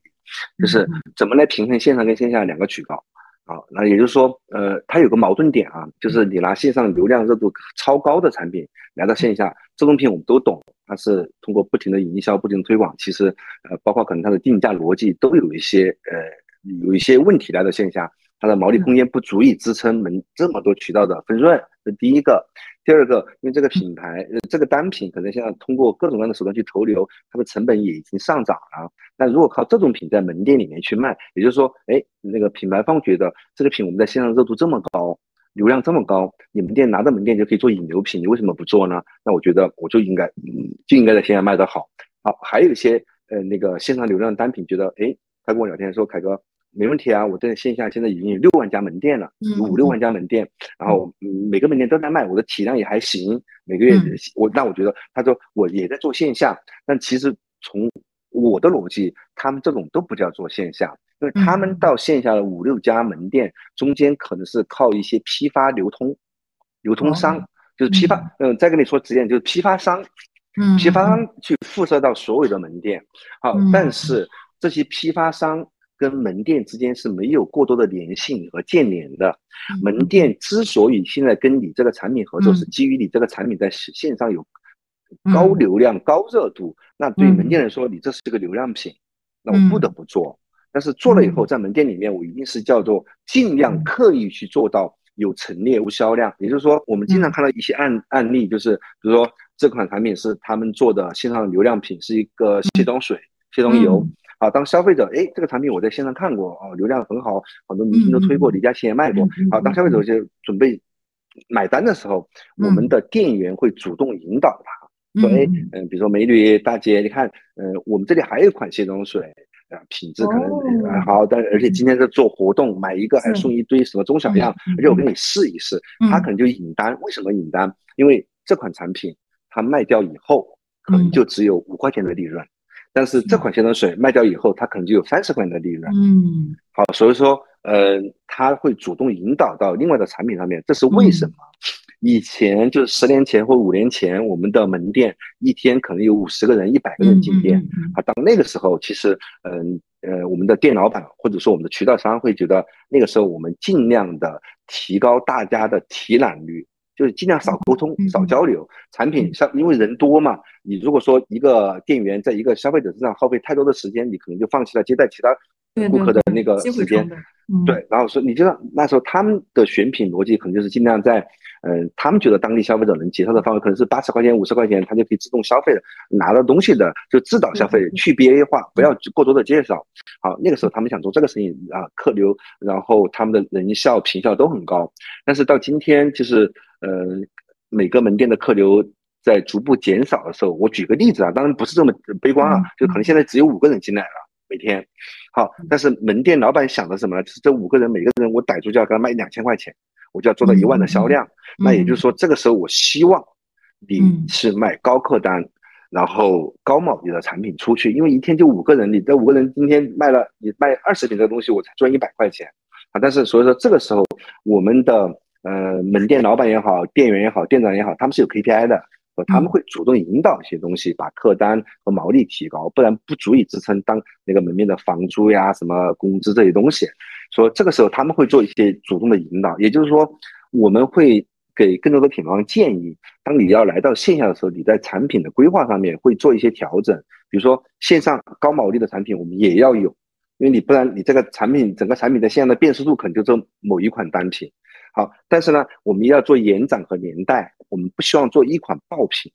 就是怎么来平衡线上跟线下两个渠道啊？那也就是说，呃，它有个矛盾点啊，就是你拿线上流量热度超高的产品来到线下，这种品我们都懂，它是通过不停的营销、不停的推广，其实呃，包括可能它的定价逻辑都有一些呃有一些问题来到线下，它的毛利空间不足以支撑门这么多渠道的分润，这第一个。第二个，因为这个品牌，呃，这个单品可能现在通过各种各样的手段去投流，它的成本也已经上涨了。那如果靠这种品在门店里面去卖，也就是说，哎，那个品牌方觉得这个品我们在线上热度这么高，流量这么高，你们店拿到门店就可以做引流品，你为什么不做呢？那我觉得我就应该，嗯，就应该在线下卖得好。好，还有一些，呃，那个线上流量单品觉得，哎，他跟我聊天说，凯哥。没问题啊，我在线下现在已经有六万家门店了，有五六万家门店，然后每个门店都在卖，我的体量也还行，每个月我那我觉得他说我也在做线下，但其实从我的逻辑，他们这种都不叫做线下，因为他们到线下的五六家门店中间可能是靠一些批发流通，流通商就是批发，嗯，再跟你说直接就是批发商，批发商去辐射到所有的门店，好，但是这些批发商。跟门店之间是没有过多的联系和建联的。门店之所以现在跟你这个产品合作，是基于你这个产品在线上有高流量、高热度。那对门店来说，你这是个流量品，那我不得不做。但是做了以后，在门店里面，我一定是叫做尽量刻意去做到有陈列、无销量。也就是说，我们经常看到一些案案例，就是比如说这款产品是他们做的线上流量品，是一个卸妆水、卸妆油。好，当消费者哎，这个产品我在线上看过哦，流量很好，很多明星都推过，李佳琦也卖过。啊，当消费者就准备买单的时候，我们的店员会主动引导他，说哎，嗯，比如说美女大姐，你看，嗯，我们这里还有一款卸妆水啊，品质可能还好，但而且今天在做活动，买一个还送一堆什么中小样，而且我给你试一试，他可能就引单。为什么引单？因为这款产品它卖掉以后，可能就只有五块钱的利润。但是这款卸妆水卖掉以后，它可能就有三十块钱的利润。嗯，好，所以说，呃，他会主动引导到另外的产品上面，这是为什么？以前就是十年前或五年前，我们的门店一天可能有五十个人、一百个人进店。啊，到那个时候，其实，嗯，呃，我们的店老板或者说我们的渠道商会觉得，那个时候我们尽量的提高大家的提览率，就是尽量少沟通、少交流。产品上因为人多嘛，你如果说一个店员在一个消费者身上耗费太多的时间，你可能就放弃了接待其他顾客的那个时间。对，然后说你知道那时候他们的选品逻辑可能就是尽量在。嗯，他们觉得当地消费者能接受的范围可能是八十块钱、五十块钱，他就可以自动消费的，拿到东西的就自导消费，去 BA 化，不要过多的介绍。好，那个时候他们想做这个生意啊，客流，然后他们的人效、品效都很高。但是到今天，就是呃，每个门店的客流在逐步减少的时候，我举个例子啊，当然不是这么悲观啊，就可能现在只有五个人进来了每天。好，但是门店老板想的什么呢？就是这五个人每个人我逮住就要给他卖两千块钱。我就要做到一万的销量，那也就是说，这个时候我希望你是卖高客单，然后高毛利的产品出去，因为一天就五个人，你这五个人今天卖了，你卖二十瓶的东西，我才赚一百块钱啊。但是所以说，这个时候我们的呃门店老板也好，店员也好，店长也好，他们是有 KPI 的，他们会主动引导一些东西，把客单和毛利提高，不然不足以支撑当那个门面的房租呀、什么工资这些东西。说这个时候他们会做一些主动的引导，也就是说，我们会给更多的品牌方建议，当你要来到线下的时候，你在产品的规划上面会做一些调整，比如说线上高毛利的产品我们也要有，因为你不然你这个产品整个产品的线上的辨识度可能就这某一款单品。好，但是呢，我们要做延展和年代，我们不希望做一款爆品。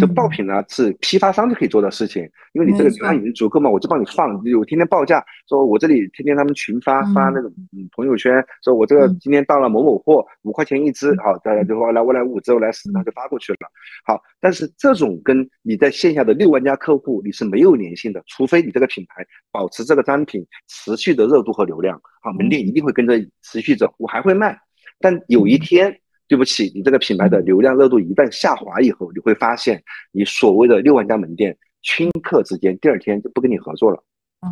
这爆品呢是批发商就可以做的事情，因为你这个流量已经足够嘛，我就帮你放，有天天报价，说我这里天天他们群发发那种朋友圈，说我这个今天到了某某货五块钱一只，好，大家就说来我来五只，我来十，那就发过去了。好，但是这种跟你在线下的六万家客户你是没有粘性的，除非你这个品牌保持这个单品持续的热度和流量，好，门店一定会跟着持续走，我还会卖，但有一天。对不起，你这个品牌的流量热度一旦下滑以后，你会发现你所谓的六万家门店，顷刻之间第二天就不跟你合作了，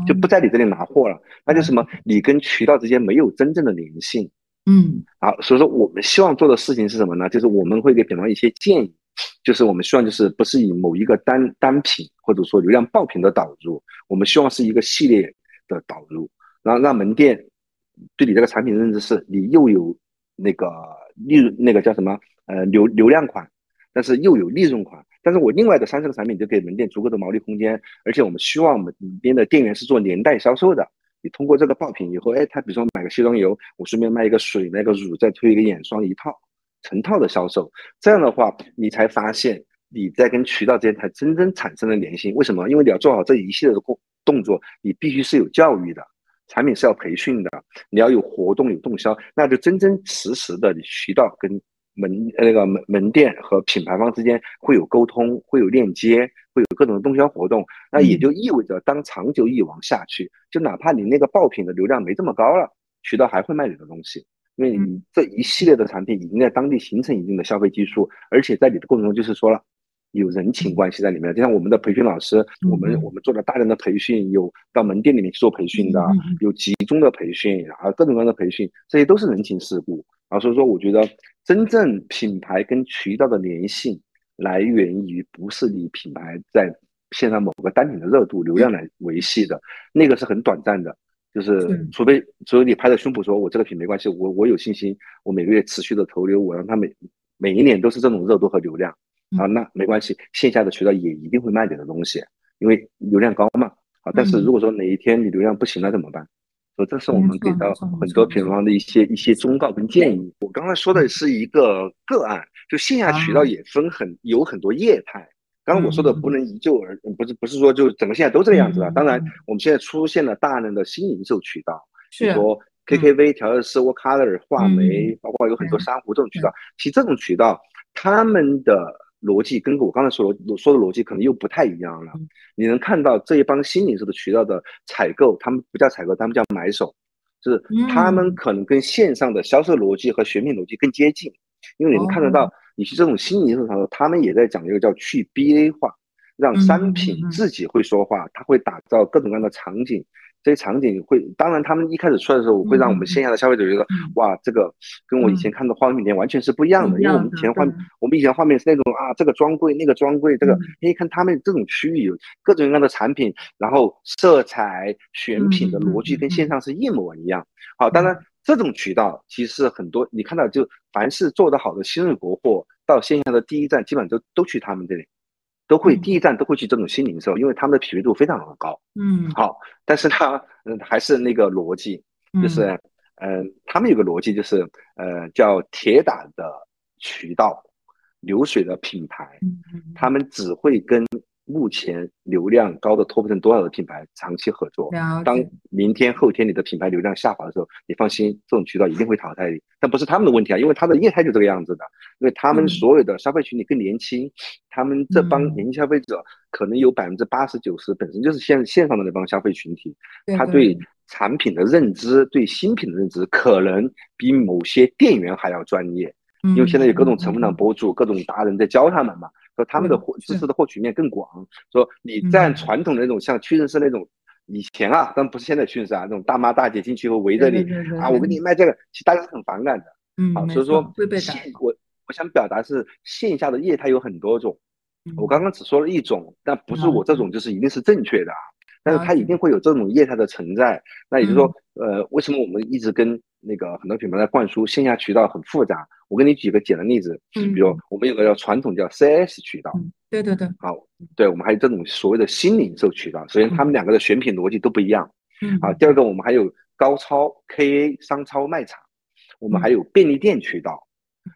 就不在你这里拿货了。那就什么？你跟渠道之间没有真正的粘性。嗯，好，所以说我们希望做的事情是什么呢？就是我们会给品牌一些建议，就是我们希望就是不是以某一个单单品或者说流量爆品的导入，我们希望是一个系列的导入，然后让门店对你这个产品认知是你又有那个。利润那个叫什么？呃，流流量款，但是又有利润款。但是我另外的三十个产品就给门店足够的毛利空间，而且我们希望门边的店员是做连带销售的。你通过这个爆品以后，哎，他比如说买个卸妆油，我顺便卖一个水、卖个乳，再推一个眼霜一套，成套的销售。这样的话，你才发现你在跟渠道之间才真正产生了联系。为什么？因为你要做好这一系列的动动作，你必须是有教育的。产品是要培训的，你要有活动有动销，那就真真实实的渠道跟门那个门门店和品牌方之间会有沟通，会有链接，会有各种动销活动。那也就意味着，当长久以往下去，就哪怕你那个爆品的流量没这么高了，渠道还会卖你的东西，因为你这一系列的产品已经在当地形成一定的消费基数，而且在你的过程中就是说了。有人情关系在里面，就像我们的培训老师，我们我们做了大量的培训，有到门店里面去做培训的，有集中的培训，啊，各种各样的培训，这些都是人情世故啊。所以说，我觉得真正品牌跟渠道的粘性来源于不是你品牌在线上某个单品的热度、流量来维系的，那个是很短暂的，就是除非除非你拍着胸脯说我这个品没关系，我我有信心，我每个月持续的投流，我让它每每一年都是这种热度和流量。啊，那没关系，线下的渠道也一定会卖你的东西，因为流量高嘛。啊，但是如果说哪一天你流量不行了怎么办？所以这是我们给到很多品牌方的一些一些忠告跟建议。我刚才说的是一个个案，就线下渠道也分很有很多业态。刚刚我说的不能一就而不是不是说就整个现在都这个样子了。当然，我们现在出现了大量的新零售渠道，比如说 KKV、调色师、w o Color、画眉，包括有很多珊瑚这种渠道。其实这种渠道，他们的逻辑跟我刚才说说的逻辑可能又不太一样了。你能看到这一帮新零售的渠道的采购，他们不叫采购，他们叫买手，就是他们可能跟线上的销售逻辑和选品逻辑更接近。因为你能看得到，你去这种新零售场所，他们也在讲一个叫去 BA 化，让商品自己会说话，它会打造各种各样的场景，这些场景会，当然他们一开始出来的时候，会让我们线下的消费者觉得，哇，这个跟我以前看的化妆品店完全是不一样的，因为我们以前画，我们以前画面是那种啊，这个专柜那个专柜，这个，哎，看他们这种区域有各种各样的产品，然后色彩选品的逻辑跟线上是一模一样。好，当然这种渠道其实很多，你看到就凡是做得好的新锐国货，到线下的第一站基本上都都去他们这里。都会第一站都会去这种新零售，因为他们的匹配度非常的高。嗯，好，但是它嗯还是那个逻辑，就是嗯他们有个逻辑就是呃叫铁打的渠道，流水的品牌，他们只会跟。目前流量高的托不成多少的品牌长期合作？当明天后天你的品牌流量下滑的时候，你放心，这种渠道一定会淘汰。但不是他们的问题啊，因为他的业态就这个样子的。因为他们所有的消费群体更年轻，他们这帮年轻消费者可能有百分之八十九十本身就是线线上的那帮消费群体，他对产品的认知、对新品的认知，可能比某些店员还要专业。因为现在有各种成分党博主、各种达人在教他们嘛。说他们的获知识的获取面更广。说你在传统的那种像屈臣氏那种以前啊，但不是现在屈臣氏啊，那种大妈大姐进去以后围着你啊，我给你卖这个，其实大家是很反感的。嗯，好，所以说线我我想表达是线下的业态有很多种，我刚刚只说了一种，但不是我这种就是一定是正确的啊。但是它一定会有这种业态的存在。那也就是说，呃，为什么我们一直跟那个很多品牌在灌输线下渠道很复杂？我给你举个简单例子，比如我们有个叫传统叫 CS 渠道，对对对，好，对我们还有这种所谓的新零售渠道。首先，他们两个的选品逻辑都不一样。嗯，啊，第二个，我们还有高超 KA 商超卖场，我们还有便利店渠道，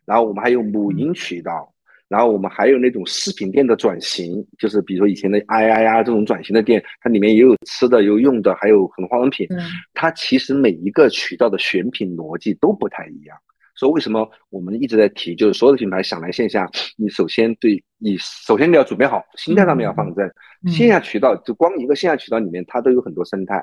然后我们还有母婴渠道。然后我们还有那种饰品店的转型，就是比如说以前的 I I 呀这种转型的店，它里面也有吃的，有用的，还有很多化妆品。它其实每一个渠道的选品逻辑都不太一样。所以为什么我们一直在提，就是所有的品牌想来线下，你首先对你首先你要准备好心态上面要放正。线下渠道就光一个线下渠道里面，它都有很多生态。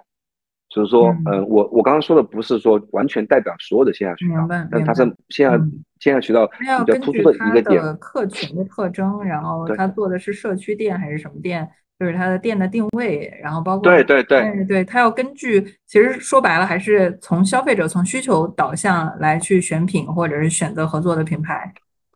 所以说，嗯，我我刚刚说的不是说完全代表所有的线下渠道，但它是线下线下渠道比较突出的一个点。客群的特征，然后他做的是社区店还是什么店，就是他的店的定位，然后包括对对对对，他要根据，其实说白了还是从消费者从需求导向来去选品或者是选择合作的品牌。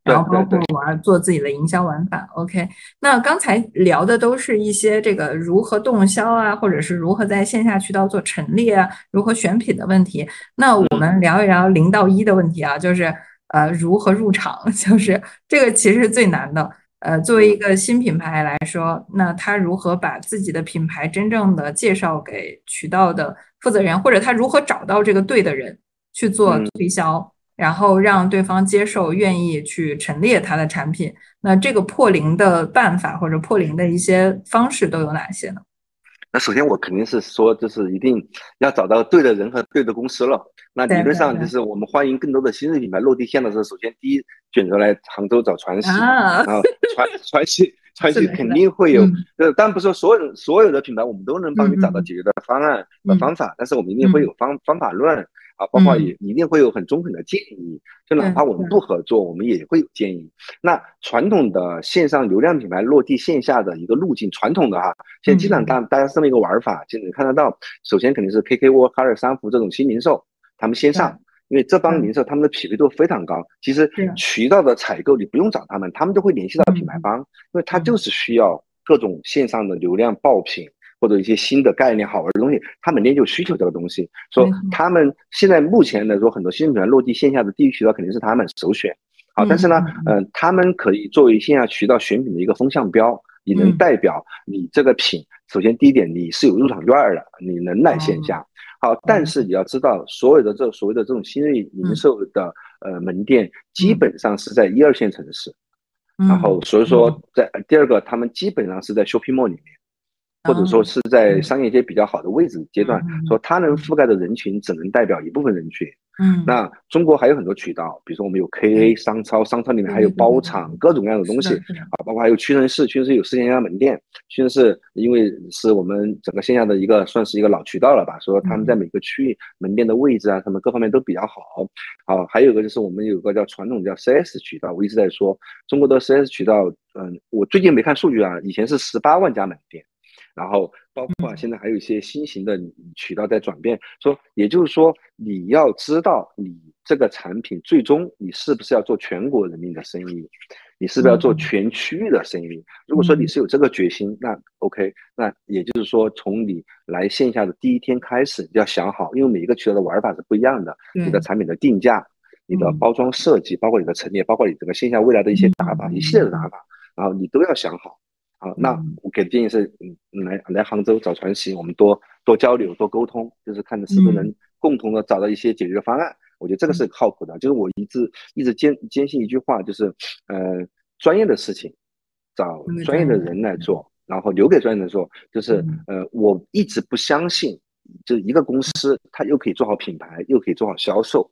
然后包括玩做自己的营销玩法，OK。那刚才聊的都是一些这个如何动销啊，或者是如何在线下渠道做陈列啊，如何选品的问题。那我们聊一聊零到一的问题啊，就是呃如何入场，(laughs) 就是这个其实是最难的。呃，作为一个新品牌来说，那他如何把自己的品牌真正的介绍给渠道的负责人，或者他如何找到这个对的人去做推销？然后让对方接受、愿意去陈列他的产品，那这个破零的办法或者破零的一些方式都有哪些呢？那首先我肯定是说，就是一定要找到对的人和对的公司了。那理论上就是我们欢迎更多的新锐品牌落地线的时候，首先第一选择来杭州找传喜，然后传传喜传喜肯定会有，呃，当然不是说所有所有的品牌我们都能帮你找到解决的方案和方法，但是我们一定会有方方法论。啊，包括也一定会有很中肯的建议，就哪怕我们不合作，我们也会有建议。那传统的线上流量品牌落地线下的一个路径，传统的哈，现在基本上大大家是这么一个玩法，就能看得到。首先肯定是 KK 窝、哈尔三福这种新零售，他们先上，因为这帮零售他们的匹配度非常高。其实渠道的采购你不用找他们，他们都会联系到品牌方，因为他就是需要各种线上的流量爆品。或者一些新的概念、好玩的东西，他每天就需求这个东西。说他们现在目前来说，很多新品牌落地线下的第一渠道肯定是他们首选。好，但是呢，嗯，他们可以作为线下渠道选品的一个风向标，你能代表你这个品。首先第一点，你是有入场券的，你能来线下。好，但是你要知道，所有的这所谓的这种新锐零售的呃门店，基本上是在一二线城市。然后所以说，在第二个，他们基本上是在 shopping mall 里面。或者说是在商业街比较好的位置阶段，说它能覆盖的人群只能代表一部分人群。嗯，那中国还有很多渠道，比如说我们有 KA 商超，商超里面还有包场，各种各样的东西啊，包括还有屈臣氏，屈臣氏有四千家门店。屈臣氏因为是我们整个线下的一个算是一个老渠道了吧，说他们在每个区域门店的位置啊，什么各方面都比较好。啊，还有一个就是我们有个叫传统叫 CS 渠道，我一直在说中国的 CS 渠道，嗯，我最近没看数据啊，以前是十八万家门店。然后包括现在还有一些新型的渠道在转变。说，也就是说，你要知道你这个产品最终你是不是要做全国人民的生意，你是不是要做全区域的生意？如果说你是有这个决心，那 OK，那也就是说，从你来线下的第一天开始，要想好，因为每一个渠道的玩法是不一样的，你的产品的定价、你的包装设计，包括你的陈列，包括你整个线下未来的一些打法，一系列的打法，然后你都要想好。好，那我给的建议是，嗯，来来杭州找传奇，我们多多交流，多沟通，就是看是不是能共同的找到一些解决方案。我觉得这个是靠谱的。就是我一直一直坚坚信一句话，就是呃，专业的事情找专业的人来做，然后留给专业的人做。就是呃，我一直不相信，就是一个公司它又可以做好品牌，又可以做好销售，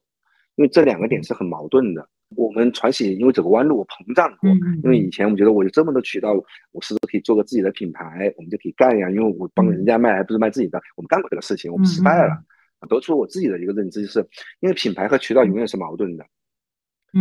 因为这两个点是很矛盾的。我们传喜因为走个弯路，我膨胀过。因为以前我觉得我有这么多渠道，我是不是可以做个自己的品牌？我们就可以干呀。因为我帮人家卖，还不是卖自己的。我们干过这个事情，我们失败了。得出我自己的一个认知，就是因为品牌和渠道永远是矛盾的。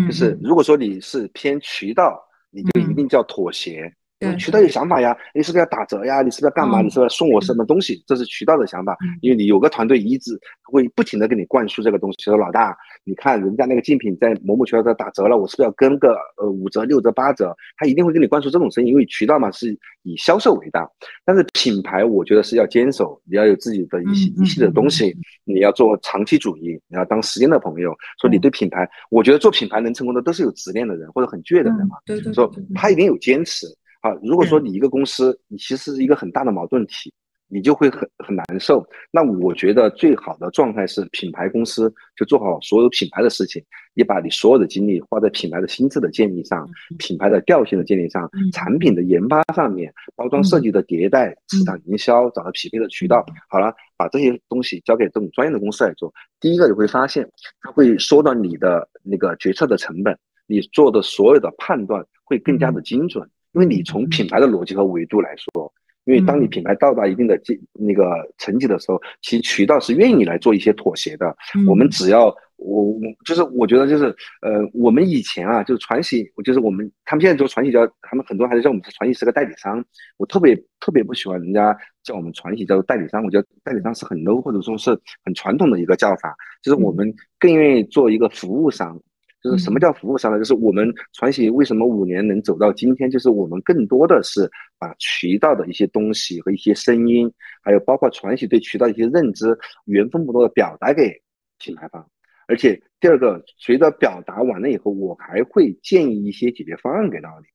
就是如果说你是偏渠道，你就一定叫妥协。渠道有想法呀，你是不是要打折呀？你是不是要干嘛？你是不是要送我什么东西？这是渠道的想法，因为你有个团队一直会不停的给你灌输这个东西。说老大，你看人家那个竞品在某某渠道在打折了，我是不是要跟个呃五折、六折、八折？他一定会给你灌输这种声音，因为渠道嘛是以销售为大。但是品牌，我觉得是要坚守，你要有自己的一些一系列的东西，你要做长期主义，你要当时间的朋友。说你对品牌，我觉得做品牌能成功的都是有执念的人或者很倔的人嘛。对对。说他一定有坚持。啊，如果说你一个公司，你其实是一个很大的矛盾体，你就会很很难受。那我觉得最好的状态是品牌公司就做好所有品牌的事情，你把你所有的精力花在品牌的心智的建立上、品牌的调性的建立上、产品的研发上面、包装设计的迭代、市场营销找到匹配的渠道。好了，把这些东西交给这种专业的公司来做。第一个你会发现，它会缩短你的那个决策的成本，你做的所有的判断会更加的精准。因为你从品牌的逻辑和维度来说，因为当你品牌到达一定的阶那个层级的时候，其实渠道是愿意来做一些妥协的。我们只要我我就是我觉得就是呃，我们以前啊，就是传喜，就是我们他们现在做传喜叫他们很多还是叫我们传喜是个代理商。我特别特别不喜欢人家叫我们传喜叫做代理商，我觉得代理商是很 low 或者说是很传统的一个叫法。就是我们更愿意做一个服务商。就是什么叫服务商呢？就是我们传喜为什么五年能走到今天，就是我们更多的是把渠道的一些东西和一些声音，还有包括传喜对渠道一些认知，原封不动的表达给品牌方。而且第二个，随着表达完了以后，我还会建议一些解决方案给到你。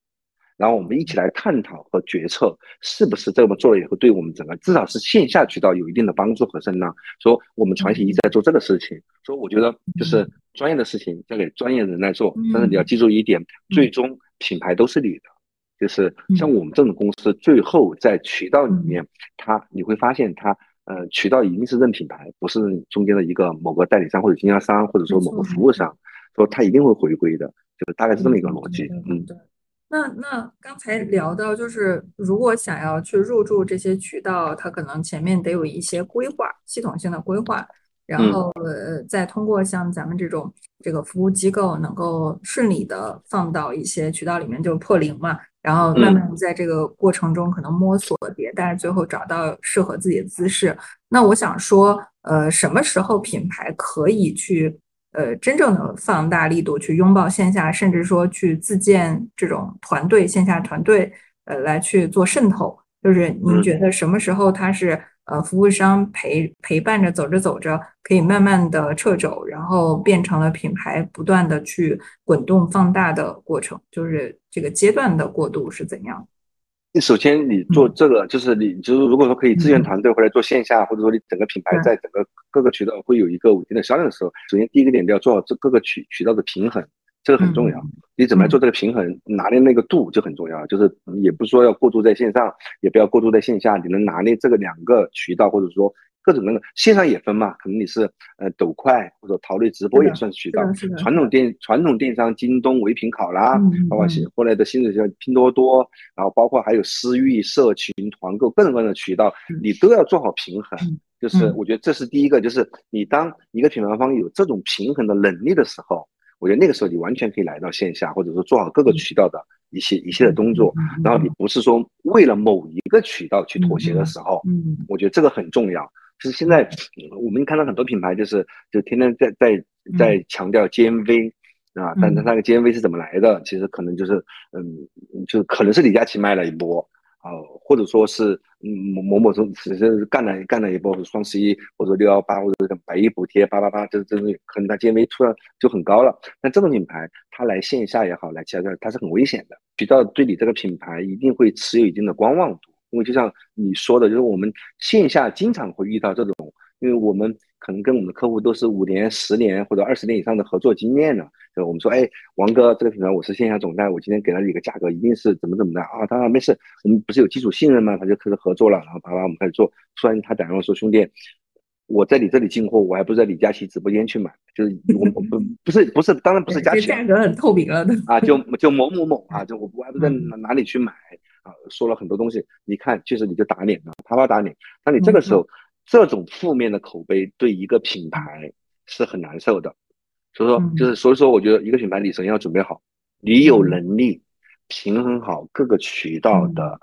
然后我们一起来探讨和决策，是不是这么做了以后，对我们整个至少是线下渠道有一定的帮助和声浪。说我们传奇一直在做这个事情，所以我觉得就是专业的事情交给专业人来做，但是你要记住一点，最终品牌都是你的。就是像我们这种公司，最后在渠道里面，它你会发现它呃渠道一定是认品牌，不是中间的一个某个代理商或者经销商，或者说某个服务商，说它一定会回归的，就是大概是这么一个逻辑，嗯。那那刚才聊到，就是如果想要去入驻这些渠道，它可能前面得有一些规划，系统性的规划，然后呃，再通过像咱们这种这个服务机构，能够顺利的放到一些渠道里面，就破零嘛，然后慢慢在这个过程中可能摸索迭代，最后找到适合自己的姿势。那我想说，呃，什么时候品牌可以去？呃，真正的放大力度去拥抱线下，甚至说去自建这种团队，线下团队，呃，来去做渗透。就是您觉得什么时候它是呃服务商陪陪伴着走着走着，可以慢慢的撤走，然后变成了品牌不断的去滚动放大的过程？就是这个阶段的过渡是怎样？你首先你做这个，就是你就是如果说可以支援团队或者做线下，或者说你整个品牌在整个各个渠道会有一个稳定的销量的时候，首先第一个点你要做好这各个渠渠道的平衡，这个很重要。你怎么来做这个平衡，拿捏那个度就很重要。就是也不是说要过度在线上，也不要过度在线下，你能拿捏这个两个渠道，或者说。各种各样的线上也分嘛，可能你是呃抖快或者淘类直播也算渠道。传统电传统电商，京东、唯品、考拉，包括新后来的新的像拼多多，然后包括还有私域、社群、团购各种各样的渠道，你都要做好平衡。就是我觉得这是第一个，就是你当一个品牌方有这种平衡的能力的时候，我觉得那个时候你完全可以来到线下，或者说做好各个渠道的一些一系列动作，然后你不是说为了某一个渠道去妥协的时候，嗯，我觉得这个很重要。就是现在我们看到很多品牌，就是就天天在在在强调 GMV 啊，但是那个 GMV 是怎么来的？其实可能就是嗯，就可能是李佳琦卖了一波。啊，或者说是嗯某某某种只是干了干了一波双十一或者六幺八或者百亿补贴八八八，这这种可能它 GMV 突然就很高了。但这种品牌它来线下也好，来其他地它是很危险的。渠道对你这个品牌一定会持有一定的观望度，因为就像你说的，就是我们线下经常会遇到这种，因为我们。可能跟我们的客户都是五年、十年或者二十年以上的合作经验了。就我们说，哎，王哥，这个品牌我是线下总代，我今天给了你一个价格，一定是怎么怎么的啊？他说没事，我们不是有基础信任吗？他就开始合作了，然后啪啪，我们开始做。突然他打电话说，兄弟，我在你这里进货，我还不是在李佳琦直播间去买，就是我我不不是不是，当然不是佳琦，价格很透明了的啊，(laughs) 就就某某某啊，(laughs) 就我我还不在哪哪里去买啊，说了很多东西，你看，其实你就打脸了，啪啪打脸。那你这个时候。这种负面的口碑对一个品牌是很难受的，所以说就是所以说，我觉得一个品牌你首先要准备好，你有能力平衡好各个渠道的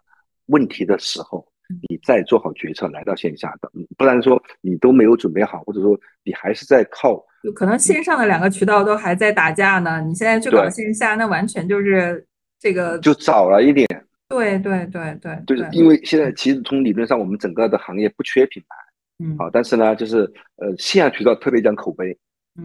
问题的时候，你再做好决策来到线下的，不然说你都没有准备好，或者说你还是在靠，可能线上的两个渠道都还在打架呢，你现在去搞线下，那完全就是这个就早了一点。对对对对，就是因为现在其实从理论上，我们整个的行业不缺品牌。嗯，好，但是呢，就是呃，线下渠道特别讲口碑，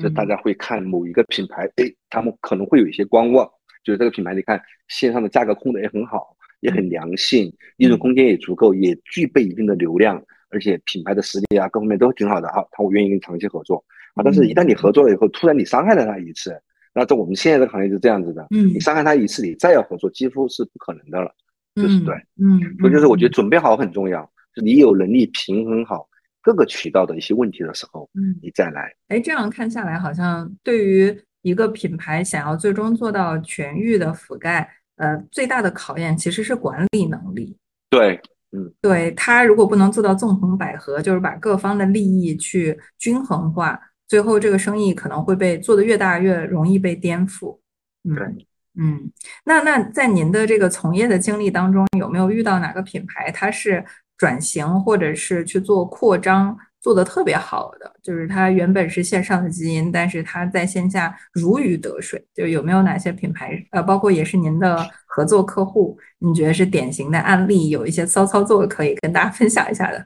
就大家会看某一个品牌，哎，他们可能会有一些观望，就是这个品牌，你看线上的价格控的也很好，也很良性，利润空间也足够，也具备一定的流量，而且品牌的实力啊，各方面都挺好的，哈，他我愿意跟你长期合作啊。但是，一旦你合作了以后，突然你伤害了他一次，那在我们现在这个行业是这样子的，嗯，你伤害他一次，你再要合作几乎是不可能的了，就是对，嗯，所以就是我觉得准备好很重要，就你有能力平衡好。各个渠道的一些问题的时候，嗯，你再来。哎，这样看下来，好像对于一个品牌想要最终做到全域的覆盖，呃，最大的考验其实是管理能力。对，嗯，对他如果不能做到纵横捭阖，就是把各方的利益去均衡化，最后这个生意可能会被做得越大越容易被颠覆。对，嗯，那那在您的这个从业的经历当中，有没有遇到哪个品牌它是？转型或者是去做扩张做的特别好的，就是它原本是线上的基因，但是它在线下如鱼得水。就有没有哪些品牌，呃，包括也是您的合作客户，你觉得是典型的案例，有一些骚操作可以跟大家分享一下的？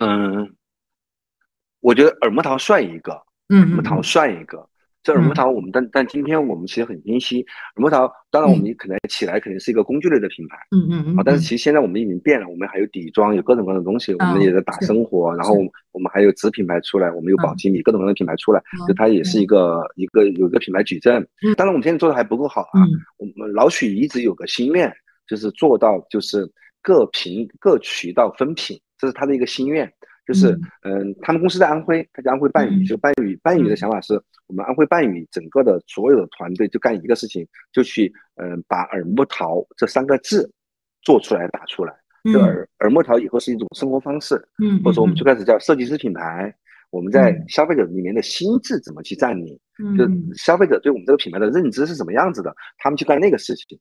嗯，我觉得耳目桃算一个，嗯，耳目桃算一个。这耳目桃，我们但但今天我们其实很清晰，耳目桃当然我们可能起来肯定是一个工具类的品牌，嗯嗯嗯，啊，但是其实现在我们已经变了，我们还有底妆，有各种各样的东西，我们也在打生活，然后我们还有子品牌出来，我们有宝吉米，各种各样的品牌出来，就它也是一个一个有一个品牌矩阵。当然我们现在做的还不够好啊，我们老许一直有个心愿，就是做到就是各平各渠道分品，这是他的一个心愿。就是，嗯，他们公司在安徽，他叫安徽半宇。就半宇，半宇的想法是我们安徽半宇整个的所有的团队就干一个事情，就去，嗯，把耳目桃这三个字做出来、打出来。就耳耳目桃以后是一种生活方式，嗯，或者说我们最开始叫设计师品牌，我们在消费者里面的心智怎么去占领？就消费者对我们这个品牌的认知是什么样子的？他们去干那个事情。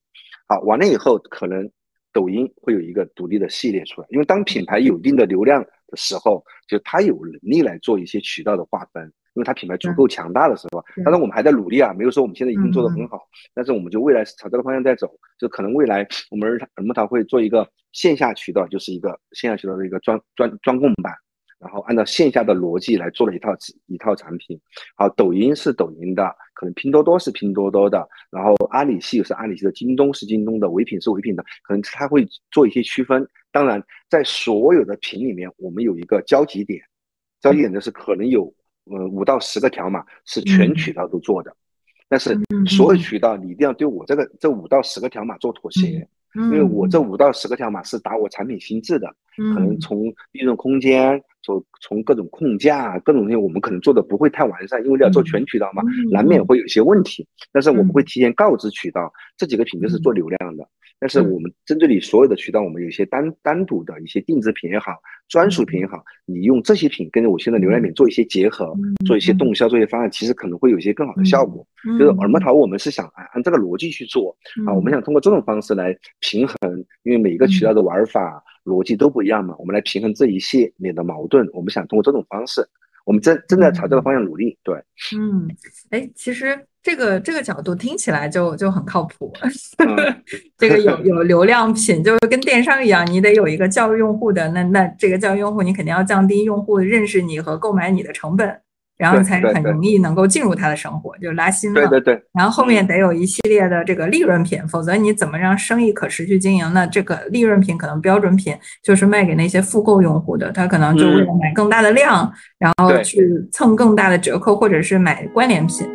好，完了以后可能。抖音会有一个独立的系列出来，因为当品牌有一定的流量的时候，就它有能力来做一些渠道的划分，因为它品牌足够强大的时候。当然，我们还在努力啊，没有说我们现在已经做得很好，但是我们就未来朝这个方向在走，就可能未来我们耳耳目桃会做一个线下渠道，就是一个线下渠道的一个专专专供版。然后按照线下的逻辑来做了一套一套产品，好，抖音是抖音的，可能拼多多是拼多多的，然后阿里系是阿里系的，京东是京东的，唯品是唯品的，可能它会做一些区分。当然，在所有的品里面，我们有一个交集点，交集点就是可能有呃五到十个条码是全渠道都做的，但是所有渠道你一定要对我这个这五到十个条码做妥协，因为我这五到十个条码是打我产品心智的。可能从利润空间，从从各种控价、各种东西，我们可能做的不会太完善，因为要做全渠道嘛，难免会有一些问题。但是我们会提前告知渠道，这几个品就是做流量的。但是我们针对你所有的渠道，我们有一些单单独的一些定制品也好，专属品也好，你用这些品跟我现在流量品做一些结合，做一些动销，做一些方案，其实可能会有一些更好的效果。就是耳膜桃，我们是想按按这个逻辑去做啊，我们想通过这种方式来平衡，因为每一个渠道的玩法逻辑都不一样嘛，我们来平衡这一系列的矛盾。我们想通过这种方式，我们正正在朝这个方向努力。对，嗯，哎，其实。这个这个角度听起来就就很靠谱，(laughs) 这个有有流量品，就是跟电商一样，你得有一个教育用户的，那那这个教育用户，你肯定要降低用户认识你和购买你的成本。然后才很容易能够进入他的生活，就拉新了。对对对。然后后面得有一系列的这个利润品，否则你怎么让生意可持续经营？呢这个利润品可能标准品就是卖给那些复购用户的，他可能就为了买更大的量，然后去蹭更大的折扣，或者是买关联品。